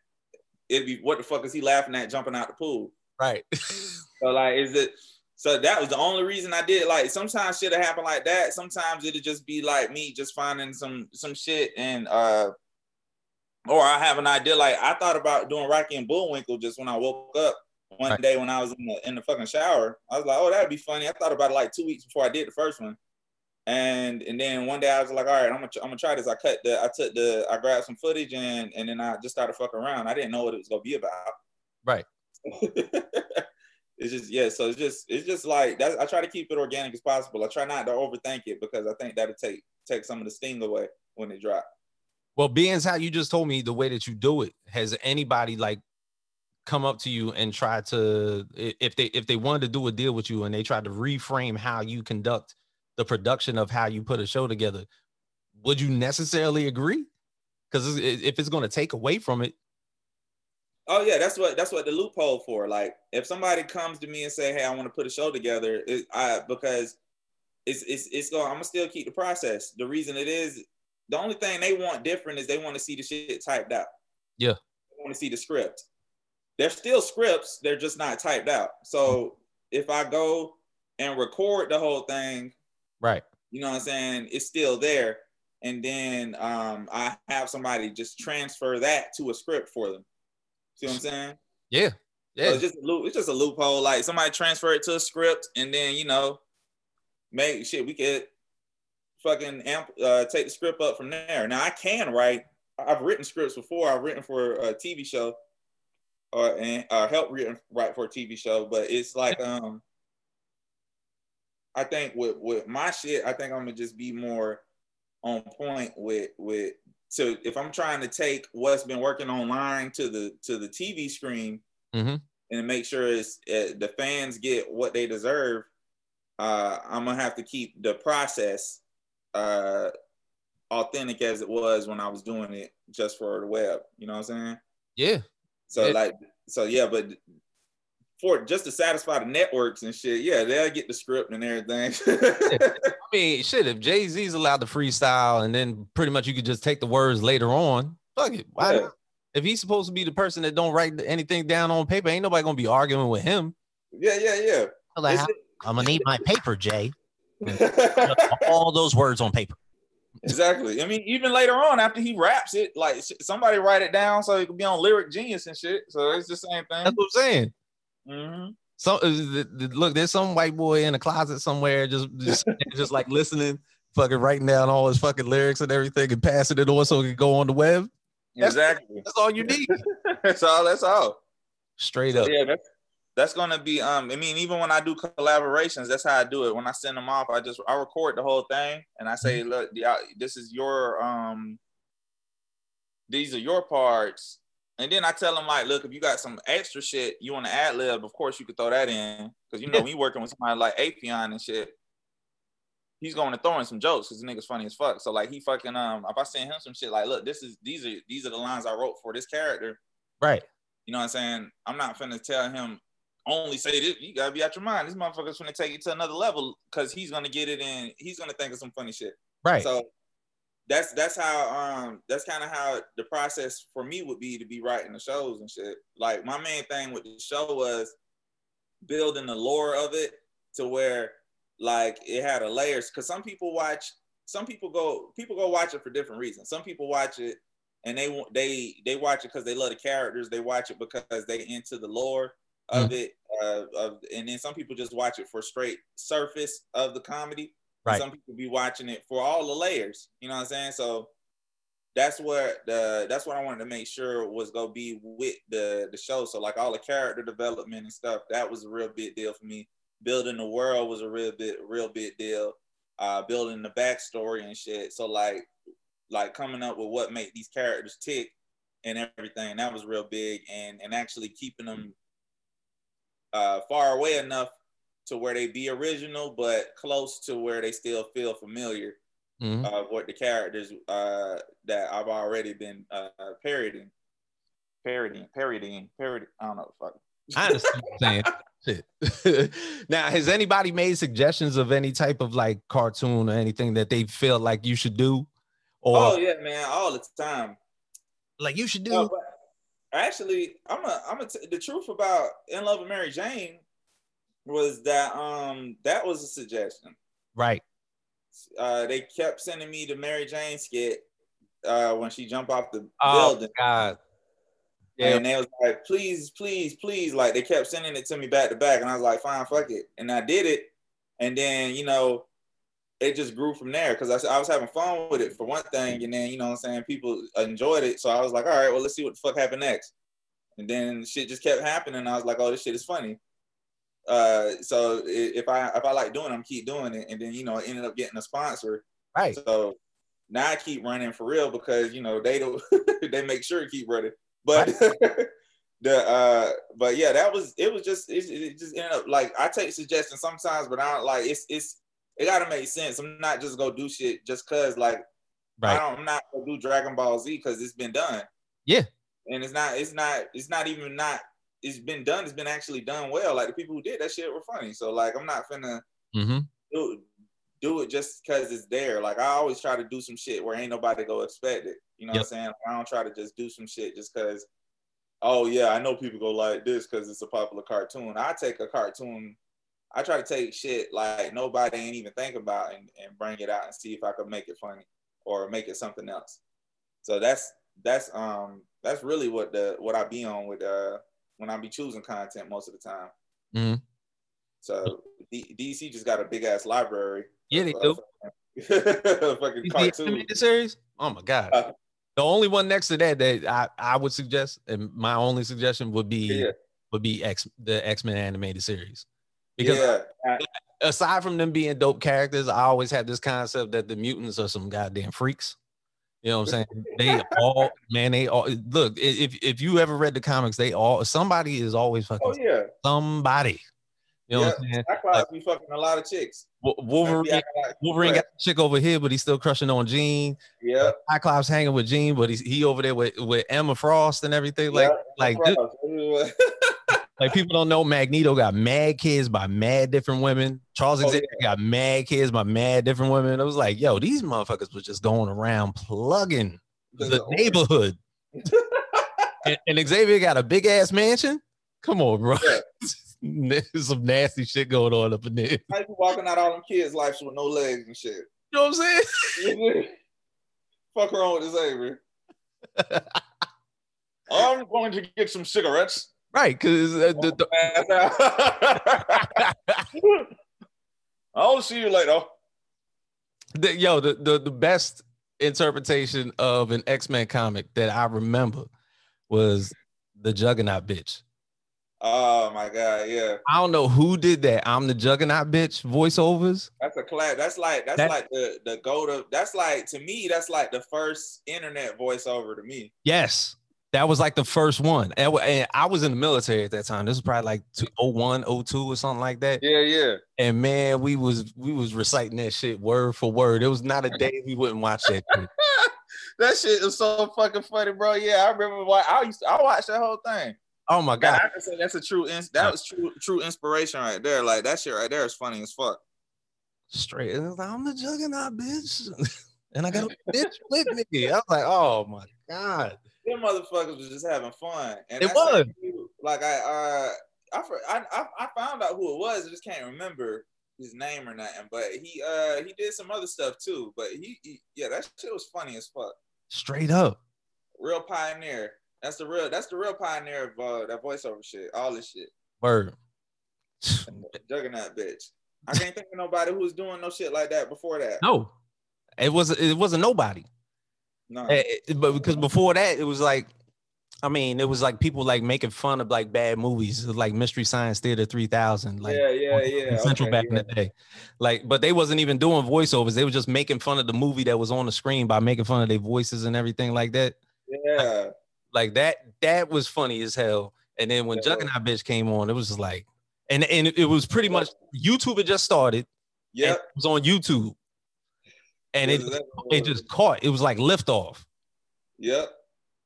it'd be what the fuck is he laughing at jumping out the pool? Right. so like is it so that was the only reason I did like sometimes shit happen like that. Sometimes it'd just be like me just finding some some shit and uh or I have an idea like I thought about doing Rocky and Bullwinkle just when I woke up one right. day when I was in the in the fucking shower. I was like, oh that'd be funny. I thought about it like two weeks before I did the first one. And and then one day I was like, all right, I'm gonna I'm gonna try this. I cut the I took the I grabbed some footage and and then I just started fucking around. I didn't know what it was gonna be about. Right. it's just yeah. So it's just it's just like that. I try to keep it organic as possible. I try not to overthink it because I think that'll take take some of the sting away when it drop. Well, being how you just told me the way that you do it, has anybody like come up to you and try to if they if they wanted to do a deal with you and they tried to reframe how you conduct the production of how you put a show together, would you necessarily agree? Because if it's going to take away from it. Oh yeah, that's what that's what the loophole for. Like if somebody comes to me and say, "Hey, I want to put a show together," it, I because it's it's it's going. I'm gonna still keep the process. The reason it is the only thing they want different is they want to see the shit typed out. Yeah, they want to see the script. They're still scripts. They're just not typed out. So if I go and record the whole thing Right. You know what I'm saying? It's still there. And then um, I have somebody just transfer that to a script for them. See what I'm saying? Yeah. Yeah. So it's just a loop, it's just a loophole. Like somebody transfer it to a script and then you know, make shit, we could fucking amp uh, take the script up from there. Now I can write, I've written scripts before, I've written for a TV show or and uh, help written write for a TV show, but it's like um I think with with my shit, I think I'm gonna just be more on point with with so if I'm trying to take what's been working online to the to the TV screen Mhm. and make sure it's uh, the fans get what they deserve, uh, I'm gonna have to keep the process uh, authentic as it was when I was doing it just for the web. You know what I'm saying? Yeah. So Yeah. like, so yeah, but for just to satisfy the networks and shit, yeah, they'll get the script and everything. I mean, shit, if Jay Z's allowed to freestyle and then pretty much you could just take the words later on, fuck it. Why Yeah. If he's supposed to be the person that don't write anything down on paper, ain't nobody gonna be arguing with him. yeah, yeah, yeah. Like, It's- I'm gonna need my paper, Jay. All those words on paper. exactly. I mean, even later on after he raps it, like somebody write it down so it could be on Lyric Genius and shit. So it's the same thing. That's what I'm saying. Hmm So uh, look, there's some white boy in a closet somewhere, just just, just like listening, fucking writing down all his fucking lyrics and everything and passing it on so it can go on the web. That's- Exactly. That's all you need. that's all. That's all. Straight So, up. yeah, that's that's gonna be. Um, I mean, even when I do collaborations, that's how I do it. When I send them off, I just I record the whole thing and I say, look, the- this is your um, these are your parts. And then I tell them like, look, if you got some extra shit you want to ad lib, of course you could throw that in because you know when you working with somebody like Affion and shit, he's going to throw in some jokes because the nigga's funny as fuck. So like he fucking um, if I send him some shit like, look, this is these are these are the lines I wrote for this character. Right. You know what I'm saying? I'm not finna tell him only say this. You gotta be out your mind. This motherfucker's gonna take it to another level because he's gonna get it in. He's gonna think of some funny shit. Right. So that's that's how um that's kind of how the process for me would be to be writing the shows and shit. Like my main thing with the show was building the lore of it to where like it had a layers. Because some people watch some people go people go watch it for different reasons. Some people watch it and they want they they watch it because they love the characters. They watch it because they into the lore of it uh, of and then some people just watch it for straight surface of the comedy Right. some people be watching it for all the layers you know what i'm saying so that's what the that's what I wanted to make sure was gonna be with the the show. So like all the character development and stuff, that was a real big deal for me. Building the world was a real bit real big deal. Uh, building the backstory and shit. So like like coming up with what make these characters tick and everything that was real big and and actually keeping them uh, far away enough to where they be original but close to where they still feel familiar Mhm. of what the characters uh, that I've already been uh, parodying, parodying, parodying, parodying. I don't know. Fuck. I understand what you're saying. Now, has anybody made suggestions of any type of like cartoon or anything that they feel like you should do? Or Oh yeah, man, all the time. like you should do? No, actually, I'm a, I'm a t- the truth about In Love with Mary Jane was that um that was a suggestion. right. Uh, they kept sending me the Mary Jane skit uh, when she jumped off the Oh building. God. Yeah. And they was like, please, please, please. Like they kept sending it to me back to back. And I was like, fine, fuck it. And I did it. And then, you know, it just grew from there because I, I was having fun with it for one thing. And then, you know what I'm saying? People enjoyed it. So I was like, all right, well, let's see what the fuck happened next. And then shit just kept happening. I was like, oh, this shit is funny. Uh, so if I if I like doing them, keep doing it. And then, you know, I ended up getting a sponsor. Right. So now I keep running for real because you know they don't they make sure to keep running. But the uh but yeah, that was it was just it, it just ended up like I take suggestions sometimes, but I don't like it's it's it gotta make sense. I'm not just gonna do shit just cause like I don't I'm not gonna do Dragon Ball Z because it's been done. Yeah. And it's not it's not it's not even not it's been done, it's been actually done well. Like the people who did that shit were funny. So like I'm not finna Mm-hmm. do do it just because it's there. Like I always try to do some shit where ain't nobody go expect it. You know Yep. what I'm saying? I don't try to just do some shit just because. Oh yeah, I know people go like this because it's a popular cartoon. I take a cartoon. I try to take shit like nobody ain't even think about and, and bring it out and see if I could make it funny or make it something else. So that's that's um that's really what the what I be on with uh when I be choosing content most of the time. Mhm. So D- DC just got a big ass library. Yeah, they do. uh, fucking You the animated series? Oh my god. Uh, the only one next to that that I, I would suggest, and my only suggestion would be Yeah, would be X the X Men animated series. Because yeah. I- aside from them being dope characters, I always have this concept that the mutants are some goddamn freaks. You know what I'm saying? They all man, they all look. If if you ever read the comics, they all somebody is always fucking oh yeah, somebody. You know what I'm saying? Cyclops be fucking a lot of chicks. Wolverine, Like, yeah, Wolverine got a chick over here, but he's still crushing on Jean. yeah, Cyclops hanging with Jean, but he's he over there with, with Emma Frost and everything. Like yeah, like. like people don't know Magneto got mad kids by mad different women. Charles Oh, Xavier got mad kids by mad different women. It was like, yo, these motherfuckers was just going around plugging the neighborhood. and, and Xavier got a big ass mansion. Come on, bro. There's some nasty shit going on up in there. How you walking out all them kids' lives with no legs and shit? You know what I'm saying? Fuck wrong with Xavier. I'm going to get some cigarettes. Right, because uh, the, the, I'll see you later. the yo, the, the the best interpretation of an X-Men comic that I remember was the Juggernaut bitch. Oh my god, yeah, I don't know who did that. I'm the Juggernaut bitch voiceovers. that's a class. That's like that's That- like the the go to. That's like to me. That's like the first internet voiceover to me. Yes. That was like the first one. And, I was in the military at that time. This was probably like two- 01, 02 or something like that. Yeah, yeah. And man, we was we was reciting that shit word for word. It was not a day we wouldn't watch that shit. that shit is so fucking funny, bro. Yeah, I remember why I used to, I watched that whole thing. Oh my God. I can say that's a true that was true true inspiration right there. Like that shit right there is funny as fuck. Straight. And it was like, I'm the Juggernaut bitch. and I got a bitch with me. I was like, oh my God. Them motherfuckers was just having fun. And It was. Like, I uh I, I I I found out who it was. I just can't remember his name or nothing. But he uh he did some other stuff too. But he, he yeah, that shit was funny as fuck. Straight up. Real pioneer. That's the real that's the real pioneer of uh, that voiceover shit. All this shit. Word. Juggernaut bitch. I can't think of nobody who was doing no shit like that before that. No. It was it wasn't nobody. No. Eh, eh, But because before that, it was like, I mean, it was like people like making fun of like bad movies, like Mystery Science Theater 3000, like yeah, yeah, yeah. Central okay, back yeah. in the day. Like, but they wasn't even doing voiceovers. They were just making fun of the movie that was on the screen by making fun of their voices and everything like that. Yeah. Like that, that was funny as hell. And then when was. Juggernaut bitch came on, it was just like, and and it was pretty much YouTube had just started. Yeah, it was on YouTube, and it That's it just caught. It was like liftoff. Yep.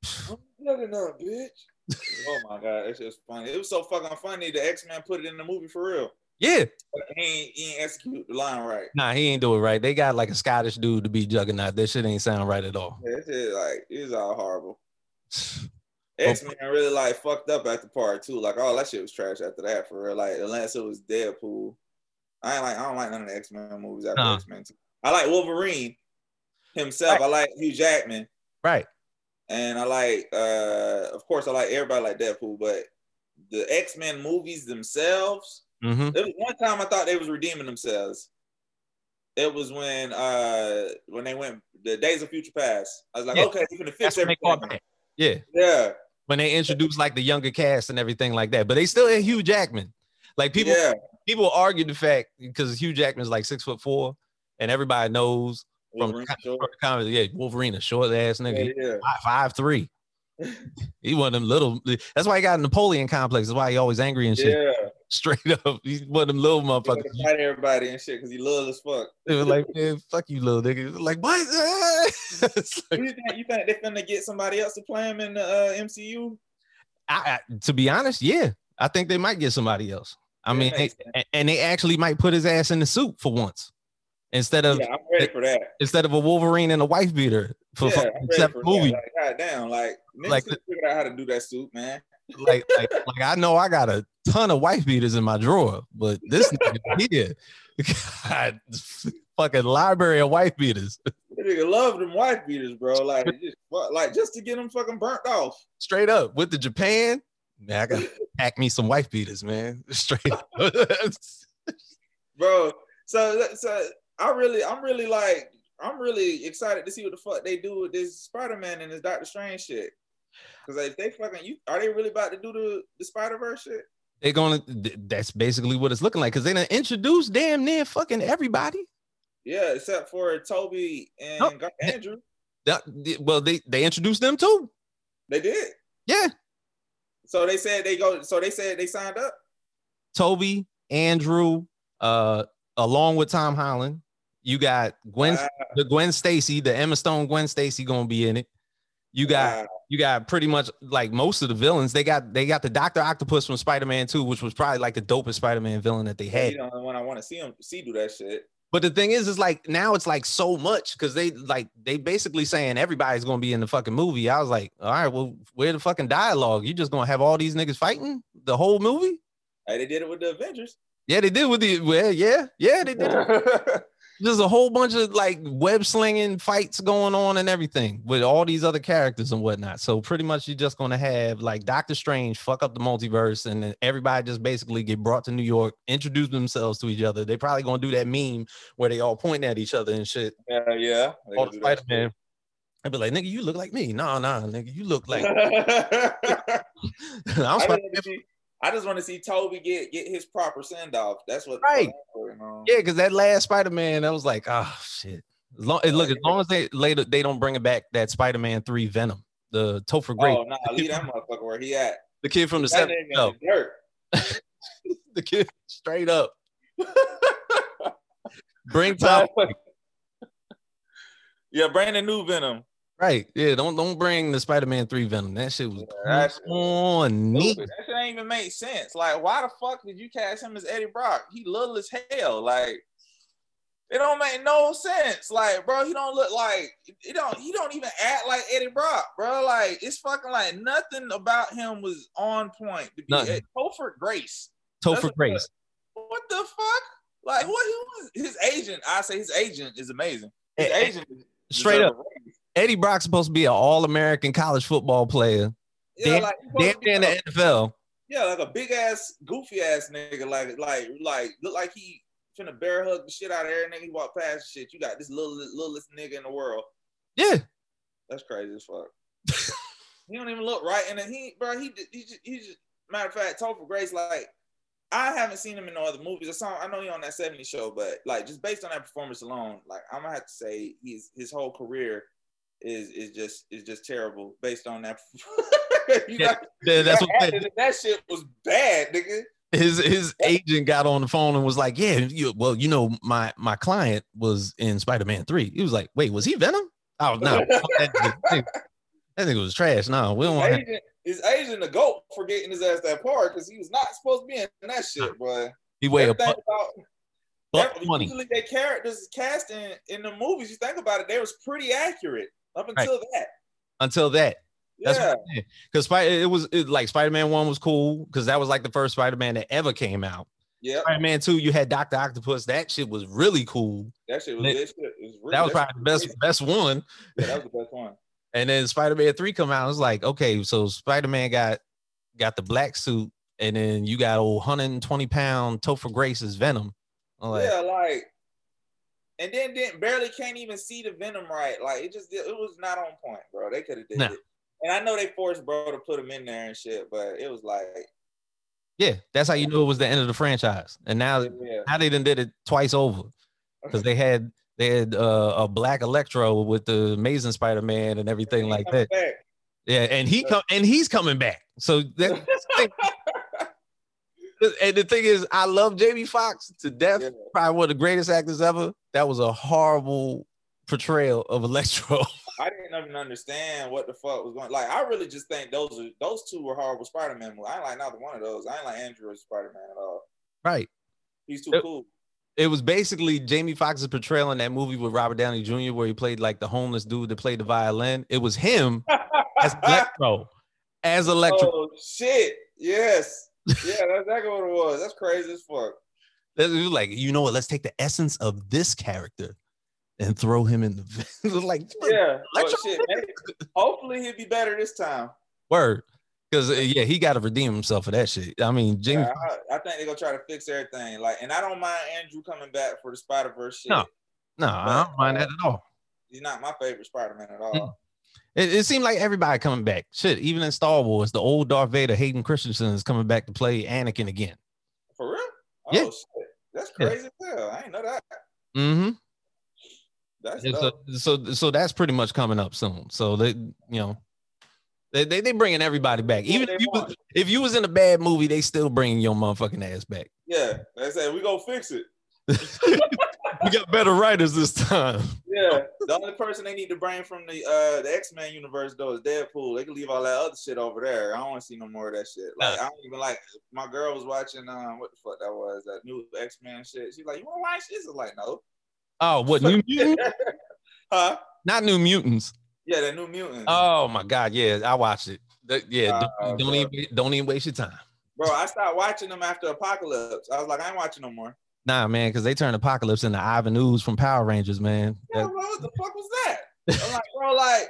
I'm Juggernaut, bitch. oh my god, it's just funny. It was so fucking funny. The X Men put it in the movie for real. Yeah, But he ain't, he ain't execute the line right. nah, he ain't do it right. They got like a Scottish dude to be Juggernaut. That shit ain't sound right at all. Yeah, it's just like it's all horrible. Oh. X Men really like fucked up at the part too. Like all that shit was trash after that for real. Like unless it was Deadpool. I ain't like I don't like none of the X Men movies after Nah. X Men. I like Wolverine himself. I like Hugh Jackman. Right. And I like, uh, of course, I like everybody like Deadpool, but the X Men movies themselves. Mm-hmm. There was one time I thought they was redeeming themselves. It was when uh when they went the Days of Future Past. I was like, Yeah. okay, you're gonna fix they everything. Yeah, Yeah, when they introduced like the younger cast and everything like that. But they still had Hugh Jackman. Like people, yeah. people argue the fact because Hugh Jackman's like six foot four, and everybody knows from, Wolverine, the sure. from comedy, yeah, Wolverine, a short ass nigga. Yeah, yeah. five, five three. he one of them little. That's why he got a Napoleon complex. That's why he always angry and shit. Yeah, Straight up, he's one of them little He motherfuckers. fight everybody and shit because he loves as fuck. They were like, man, fuck you, little nigga. Like, what? Like- you think you think they finna get somebody else to play him in the uh, MCU? I, I- to be honest, yeah, I think they might get somebody else. I Yeah, mean, they- and they actually might put his ass in the suit for once instead of Yeah, I'm ready for that. instead of a Wolverine and a wife beater for yeah, seven for movie. that. Like, goddamn, like, niggas Like like figured out how to do that suit, man. Like, like, like, I know I got a ton of wife beaters in my drawer, but this nigga here, God, fucking library of wife beaters. Nigga love them wife beaters, bro. Like, just, like just to get them fucking burnt off. Straight up with the Japan, man, I gotta pack me some wife beaters, man. Straight up. bro. So, so I really, I'm really like, I'm really excited to see what the fuck they do with this Spider-Man and this Doctor Strange shit. Because if they fucking, you are they really about to do the the Spider Verse shit? They're gonna. That's basically what it's looking like. Because they done introduced damn near fucking everybody. Yeah, except for Tobey and nope. Andrew. That, well, they they introduced them too. They did. Yeah. So they said they go. So they said they signed up. Tobey, Andrew, uh, along with Tom Holland. You got Gwen, wow. the Gwen Stacy, the Emma Stone Gwen Stacy gonna be in it. You got wow. you got pretty much like most of the villains. They got they got the Doctor Octopus from Spider Man Two, which was probably like the dopest Spider Man villain that they had. You know, the one I want to see him see do that shit. But the thing is, is like now it's like so much because they like they basically saying everybody's gonna be in the fucking movie. I was like, all right, well, where the fucking dialogue? You just gonna have all these niggas fighting the whole movie? Hey, they did it with the Avengers. Yeah, they did with the well, yeah, yeah, they did. There's a whole bunch of like web slinging fights going on and everything with all these other characters and whatnot. So pretty much you're just gonna have like Doctor Strange fuck up the multiverse and then everybody just basically get brought to New York, introduce themselves to each other. They probably gonna do that meme where they all point at each other and shit. Yeah, yeah. All Spider Man. I'd be like, nigga, you look like me. No, no, nigga, you look like. I'm Spider- I just want to see Tobey get get his proper send off. That's what right. Yeah, because that last Spider Man, I was like, oh shit. As long, look, as long as they later they don't bring it back that Spider Man three Venom, the Topher Grace. Oh no, nah, leave that motherfucker where he at. The kid from the seven. the kid straight up. bring Tom. yeah, bring the new Venom. Right. Yeah. Don't don't bring the Spider-Man 3 Venom. That shit was yeah, on. That shit ain't even make sense. Like, why the fuck did you cast him as Eddie Brock? He little as hell. Like, it don't make no sense. Like, bro, he don't look like he don't he don't even act like Eddie Brock, bro. Like, it's fucking like nothing about him was on point to be Nothing. Topher Grace. Topher Grace. What, what the fuck? Like, what he was his agent? I say his agent is amazing. His hey, agent straight up. Eddie Brock's supposed to be an all-American college football player. Yeah, damn, like damn near in the NFL. Yeah, like a big ass, goofy ass nigga, like like like look like he finna bear hug the shit out of every nigga he walk past shit. You got this little littlest nigga in the world. Yeah, that's crazy as fuck. he don't even look right, and then he, bro, he he just, he just matter of fact, Topher Grace, like I haven't seen him in no other movies. I saw I know he on that 70 show, but like just based on that performance alone, like I'm gonna have to say he's his whole career is is just is just terrible based on that. yeah, got, that's what that, that shit was bad, nigga. His his agent got on the phone and was like, "Yeah, you, well, you know, my my client was in Spider Man three. He was like, "Wait, was he Venom? Oh no, that, nigga, that nigga was trash. No, we don't want agent, his agent the goat for getting his ass that part because he was not supposed to be in that shit, boy. He weighed a buck, buck Usually, their characters cast in, in the movies. You think about it, they was pretty accurate up until right. that. Until that. That's yeah. because Spider it was it, like Spider Man One was cool because that was like the first Spider Man that ever came out. Yeah, Spider Man Two, you had Doctor Octopus. That shit was really cool. That shit was, it, shit was really, that was probably the best best one. Yeah, that was the best one. and then Spider Man Three come out. It's like okay, so Spider Man got got the black suit, and then you got old 120 pound Topher Grace's Venom. Like, yeah, like and then didn't barely can't even see the venom right. Like it just it was not on point, bro. They could have did no. it. And I know they forced bro to put him in there and shit, but it was like Yeah, that's how you knew it was the end of the franchise. And now yeah. now they done did it twice over. Because they had they had uh, a black Electro with the Amazing Spider-Man and everything like that. Back. Yeah, and he come and he's coming back. So that and the thing is, I love Jamie Foxx to death. Yeah. Probably one of the greatest actors ever. That was a horrible portrayal of Electro. I didn't even understand what the fuck was going. Like, I really just think those are those two were horrible Spider-Man movies. I ain't like neither one of those. I ain't like Andrew Spider-Man at all. Right. He's too it, cool. It was basically Jamie Foxx's portrayal in that movie with Robert Downey Jr., where he played like the homeless dude that played the violin. It was him as Electro. As Electro. Oh shit! Yes yeah, that's exactly what it was. That's crazy as fuck. It was like, you know what? Let's take the essence of this character and throw him in the like Yeah, but Electro- oh, shit, hopefully he'll be better this time. word. Because uh, yeah, he got to redeem himself for that shit. I mean, Jamie. Yeah, I, I think they're gonna try to fix everything. Like, and I don't mind Andrew coming back for the Spider Verse shit. No. no, I don't mind that uh, at all. He's not my favorite Spider Man at all. Mm. It, it seemed like everybody coming back. Shit, even in Star Wars, the old Darth Vader, Hayden Christensen, is coming back to play Anakin again. For real? Oh Yeah. shit, that's Yeah. crazy as hell. I ain't know that. Mm-hmm. That's so, so, so that's pretty much coming up soon. So they, you know, they they, they bringing everybody back. Yeah, Even if you, was, if you was in a bad movie, they still bringing your motherfucking ass back. Yeah, they said we gonna fix it. we got better writers this time. Yeah, the only person they need to bring from the uh the X Men universe though is Deadpool. They can leave all that other shit over there. I don't want to see no more of that shit. Like I don't even like. My girl was watching um what the fuck that was that new X Men shit. She's like, you want to watch this? I was like, no. Oh, what new mutants? huh? Not new mutants. Yeah, that new mutant. Oh my god, yeah, I watched it. Yeah, Oh, don't, don't even don't even waste your time. Bro, I stopped watching them after Apocalypse. I was like, I ain't watching no more. Nah, man, because they turned Apocalypse into Ivan Ooze from Power Rangers, man. Yeah, bro, what the fuck was that? I'm like, bro, like,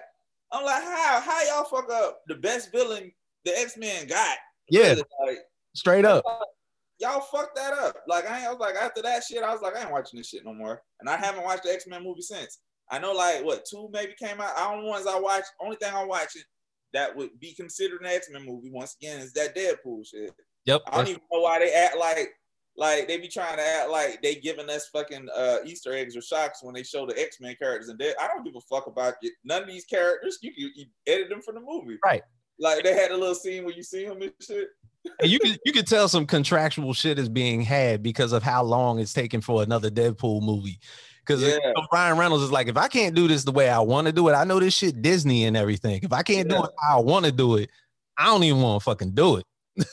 I'm like, how how y'all fuck up the best villain the X Men got? yeah, Really, like, straight up. y'all fucked that up. Like I, ain't, I was like after that shit, I was like, I ain't watching this shit no more. And I haven't watched the X Men movie since. I know like what two maybe came out. I don't know ones I watched. Only thing I'm watching that would be considered an X Men movie once again is that Deadpool shit. Yep. I don't even know why they act like like they be trying to act like they giving us fucking uh Easter eggs or shocks when they show the X Men characters and I don't give a fuck about it. None of these characters. You can edit them from the movie, Right. Like they had a little scene where you see him and shit. And you can you can tell some contractual shit is being had because of how long it's taking for another Deadpool movie. Because Yeah. Ryan Reynolds is like, if I can't do this the way I want to do it, I know this shit Disney and everything. If I can't Yeah. do it how I want to do it, I don't even want to fucking do it.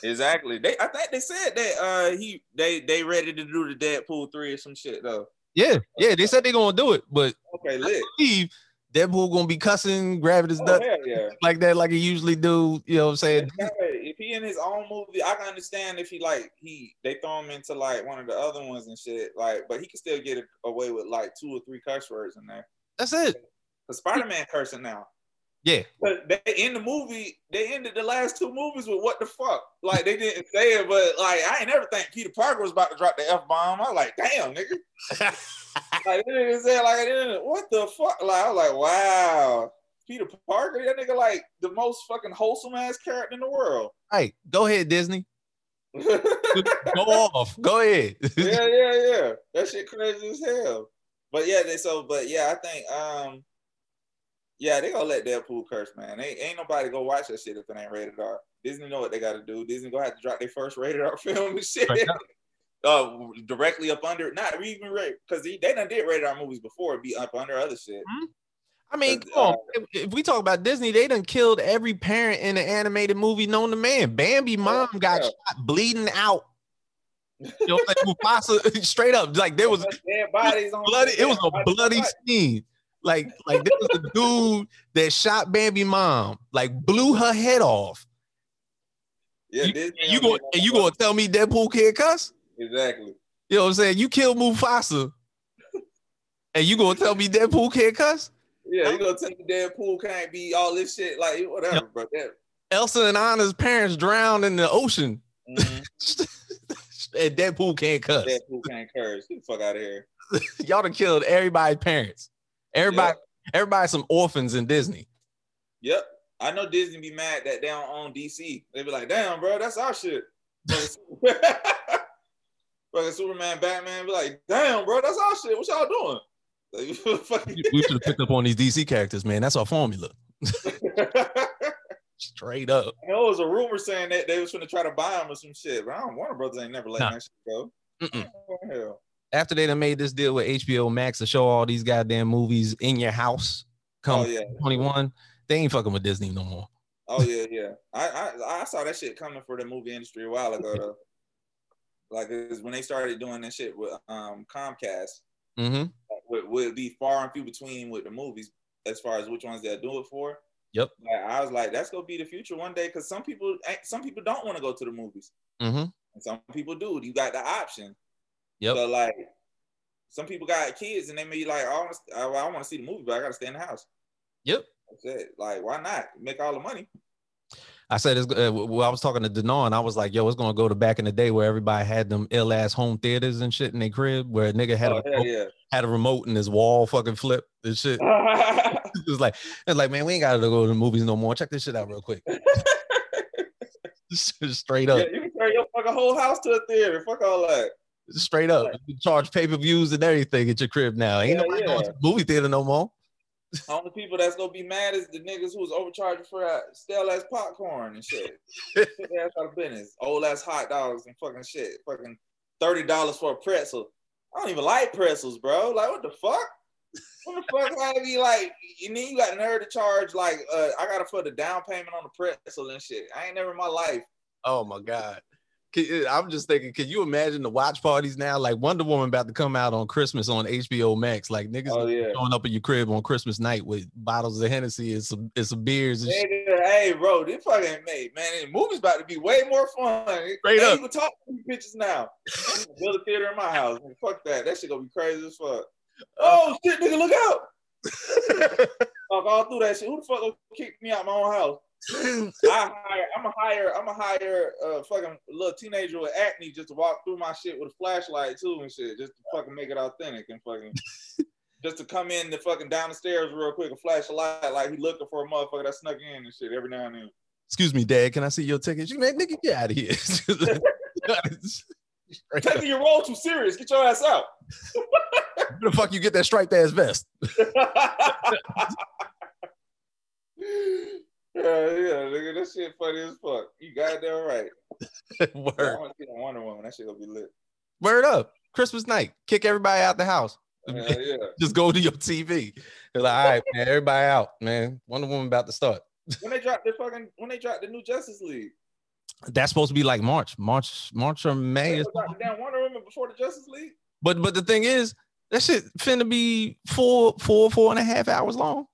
Exactly. They I think they said that uh he they they ready to do the Deadpool three or some shit though. Yeah, yeah, they said they're gonna do it, but Okay, I lit. believe Deadpool gonna be cussing, grabbing his Oh, nut yeah. like that, like he usually do. You know what I'm saying? If he in his own movie, I can understand if he like he they throw him into like one of the other ones and shit. Like, but he can still get away with like two or three curse words in there. That's it. The Spider Man cursing now. Yeah, But they in the movie, they ended the last two movies with what the fuck? Like they didn't say it, but like I ain't never think Peter Parker was about to drop the F bomb. I was like, damn, nigga. Like they didn't say it like. What the fuck? Like I was like, wow. Peter Parker, that nigga like the most fucking wholesome ass character in the world. Hey, Go ahead, Disney. Go off. Go ahead. Yeah, yeah, yeah. That shit crazy as hell. But yeah, they so but yeah, I think um yeah, they gonna let Deadpool curse, man. Ain't, ain't nobody go watch that shit if it ain't rated R. Disney know what they gotta do. Disney gonna have to drop their first rated R film and shit. Straight uh directly up under not even rated because they, they done did rated R movies before it'd be up under other shit. I mean, But, come on. uh, If, if we talk about Disney, they done killed every parent in an animated movie known to man. Bambi mom got yeah. shot bleeding out. You know what Mufasa, straight up, like there was dead bodies on bloody. It was a bloody bodies. scene. Like, like there was a dude that shot Bambi mom, like blew her head off. Yeah, You- Disney And you don't go give and you gonna tell me Deadpool can't cuss? exactly. You know what I'm saying? You killed Mufasa, and you gonna tell me Deadpool can't cuss? Yeah, you gonna tell me Deadpool can't be all this shit like whatever, bro. That, Elsa and Anna's parents drowned in the ocean, mhm. and Deadpool can't cuss. Deadpool can't curse. Get the fuck out of here. Y'all done killed everybody's parents. Everybody, everybody, some orphans in Disney. Yep. I know Disney be mad that they don't own DC. They be like, damn, bro, that's our shit. Fucking Superman, Batman be like, damn, bro, that's our shit. What y'all doing? Like, We should have picked up on these DC characters, man. That's our formula. Straight up. I know it was a rumor saying that they was gonna try to buy him or some shit, but I don't Warner Brothers ain't never letting Nah. that shit go. After they done made this deal with HBO Max to show all these goddamn movies in your house, come Oh yeah. 21, they ain't fucking with Disney no more. Oh yeah, yeah. I, I I saw that shit coming for the movie industry a while ago though. Like when they started doing that shit with um Comcast, Mm-hmm. would, would be far and few between with the movies as far as which ones they'll do it for. Yep. Like, I was like, that's gonna be the future one day because some people some people don't want to go to the movies Mm-hmm. and some people do. You got the option. Yep. So like, some people got kids and they may be like, oh, I want to see the movie, but I got to stay in the house. Yep. That's it. Like, why not make all the money? I said, it's, uh, well, I was talking to Denaun, and I was like, yo, it's gonna go to back in the day where everybody had them ill ass home theaters and shit in their crib, where a nigga had Oh, a hell yeah. had a remote and his wall fucking flipped and shit. it was like, it's like, man, we ain't gotta go to the movies no more. Check this shit out real quick. straight yeah, up, you can turn your fucking whole house to a theater. Fuck all that. Straight up. You charge pay per views and everything at your crib now. Ain't Yeah, nobody yeah. going to the movie theater no more. Only people that's gonna be mad is the niggas who was overcharging for that stale ass popcorn and shit. Their ass out of business. Old ass hot dogs and fucking shit. Fucking thirty dollars for a pretzel. I don't even like pretzels, bro. Like what the fuck? What the fuck? I be like, You then you got nerve to charge like uh, I gotta put a down payment on the pretzel and shit. I ain't never in my life. Oh my god. Can- uh, I'm just thinking, can you imagine the watch parties now? Like Wonder Woman about to come out on Christmas on HBO Max. Like niggas Oh, yeah. showing up at your crib on Christmas night with bottles of Hennessy and some and some beers and. Nigga, hey, bro, this fucking made man. The movie's about to be way more fun. Straight Ain't up. even talk to bitches now. Build a theater in my house. Man, fuck that. That shit gonna be crazy as fuck. Oh shit, nigga, look out! Talk all through that shit. Who the fuck gonna kick me out my own house? I hire. I'm a hire. I'm a hire a fucking little teenager with acne just to walk through my shit with a flashlight too and shit, just to fucking make it authentic and fucking. Just to come in the fucking down the stairs real quick and flash a light like he looking for a motherfucker that snuck in and shit every now and then. Excuse me, Dad. Can I see your ticket? You man, nigga, get out of here. Taking your role too serious. Get your ass out. Where the fuck you get that striped ass vest? yeah, yeah, nigga, that shit funny as fuck. You goddamn right. Word. I want to see that Wonder Woman. That shit gonna be lit. Word up. Christmas night. Kick everybody out the house. Yeah, yeah. Just go to your TV. They're like, all right, man, everybody out, man. Wonder Woman about to start. When they drop the fucking, when they dropped the new Justice League, That's supposed to be like March, March, March or May. they or dropped the damn Wonder Woman before the Justice League. But but the thing is, that shit finna be four, four, four and a half hours long.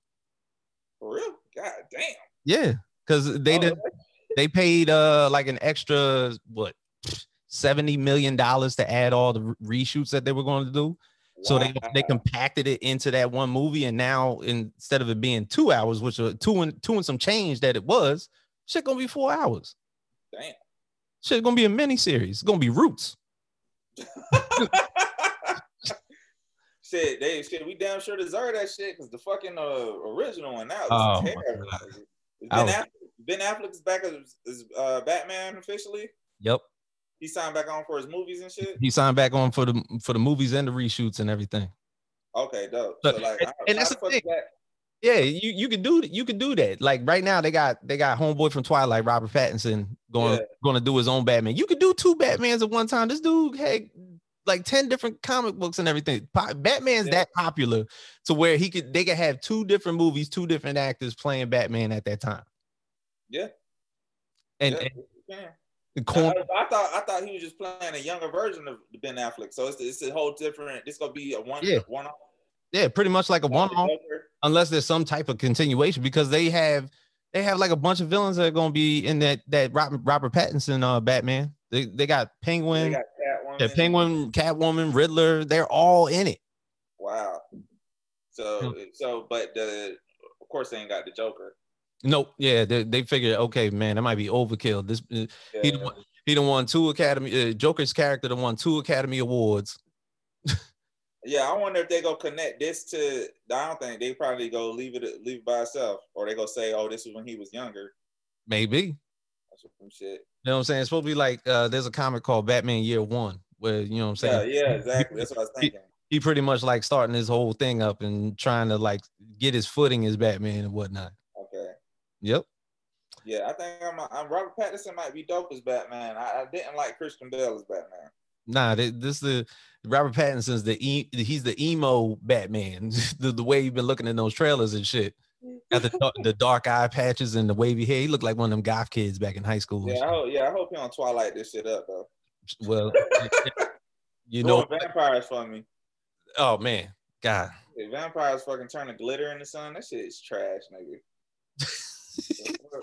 For real? God damn. Yeah, because they Oh, did they paid uh like an extra what seventy million dollars to add all the reshoots that they were going to do. So they they compacted it into that one movie, and now instead of it being two hours, which are two and two and some change that it was, shit gonna be four hours. Damn. Shit gonna be a mini series. It's gonna be Roots. shit, they shit, we damn sure deserve that shit because the fucking uh, original one now Oh, was my terrible. Ben, I Affleck, ben Affleck's back as, as uh, Batman officially. Yep. He signed back on for his movies and shit. He signed back on for the for the movies and the reshoots and everything. Okay, dope. So like, and- and that's the thing. that? Yeah, you you can do you can do that. Like right now, they got they got homeboy from Twilight, Robert Pattinson, going Yeah. going to do his own Batman. You could do two Batmans at one time. This dude had like ten different comic books and everything. Batman's Yeah. that popular to where he could they could have two different movies, two different actors playing Batman at that time. Yeah. And, yeah, and you can. I, I thought I thought he was just playing a younger version of Ben Affleck. So it's it's a whole different. This gonna be a one Yeah. one off. yeah, pretty much like a one off. unless there's some type of continuation because they have they have like a bunch of villains that are going to be in that that Robert, Robert Pattinson uh Batman. They they got They Penguin, got Catwoman. the Penguin, Catwoman, Riddler. They're all in it. Wow. So so but the of course they ain't got the Joker. Nope. Yeah, they, they figured okay, man, that might be overkill. This uh, he Yeah. done won, he done won two Academy uh, Joker's character done won two Academy Awards. Yeah, I wonder if they go connect this to. I don't think they probably go leave it leave it by itself, or they go say, "Oh, this is when he was younger." Maybe. Some shit. You know what I'm saying? It's supposed to be like uh there's a comic called Batman Year One where you know what I'm saying? yeah, yeah, exactly. That's what I was thinking. he pretty much like starting his whole thing up and trying to like get his footing as Batman and whatnot. Okay. Yep. Yeah, I think I'm, I'm Robert Pattinson might be dope as Batman. I, I didn't like Christian Bale as Batman. Nah, this the Robert Pattinson's the e, he's the emo Batman. the, the way you've been looking at those trailers and shit. Got the the dark eye patches and the wavy hair. He looked like one of them goth kids back in high school. Yeah, I hope, yeah, I hope he on Twilight this shit up though. Well, you know, vampires for me. oh man, God. If vampires fucking turn to glitter in the sun, that shit is trash, nigga.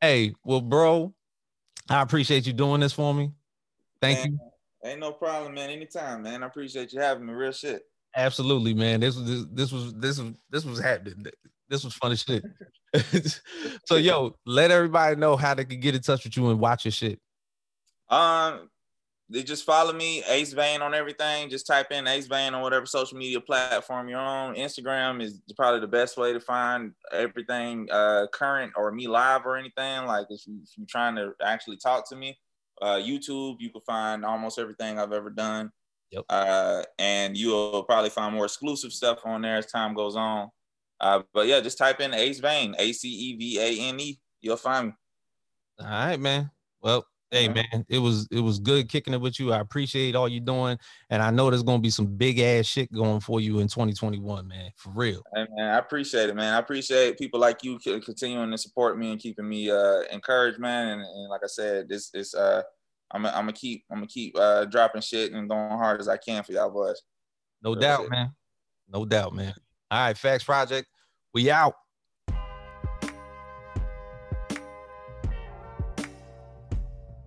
Hey, well, bro, I appreciate you doing this for me. Thank Man, you. Ain't no problem, man. Anytime, man. I appreciate you having me. Real shit. Absolutely, man. This was this, this was this was this was happening. This was fun as shit. so yo, let everybody know how they can get in touch with you and watch your shit. Um, they just follow me, Acevane on everything. Just type in Acevane on whatever social media platform you're on. Instagram is probably the best way to find everything uh, current or me live or anything. Like if, you, you're trying to actually talk to me, uh, YouTube, you can find almost everything I've ever done. Yep. Uh, and you'll probably find more exclusive stuff on there as time goes on. Uh, but yeah, just type in Acevane, A C E V A N E. You'll find me. All right, man. Well, hey man, it was it was good kicking it with you. I appreciate all you doing, and I know there's gonna be some big ass shit going for you in 2021, man. For real. Hey man, I appreciate it, man. I appreciate people like you continuing to support me and keeping me uh encouraged, man. And, and like I said, this is uh I'm gonna keep I'm gonna keep uh dropping shit and going hard as I can for y'all boys. No doubt, man. No doubt, man. All right, Faqs Project. We out.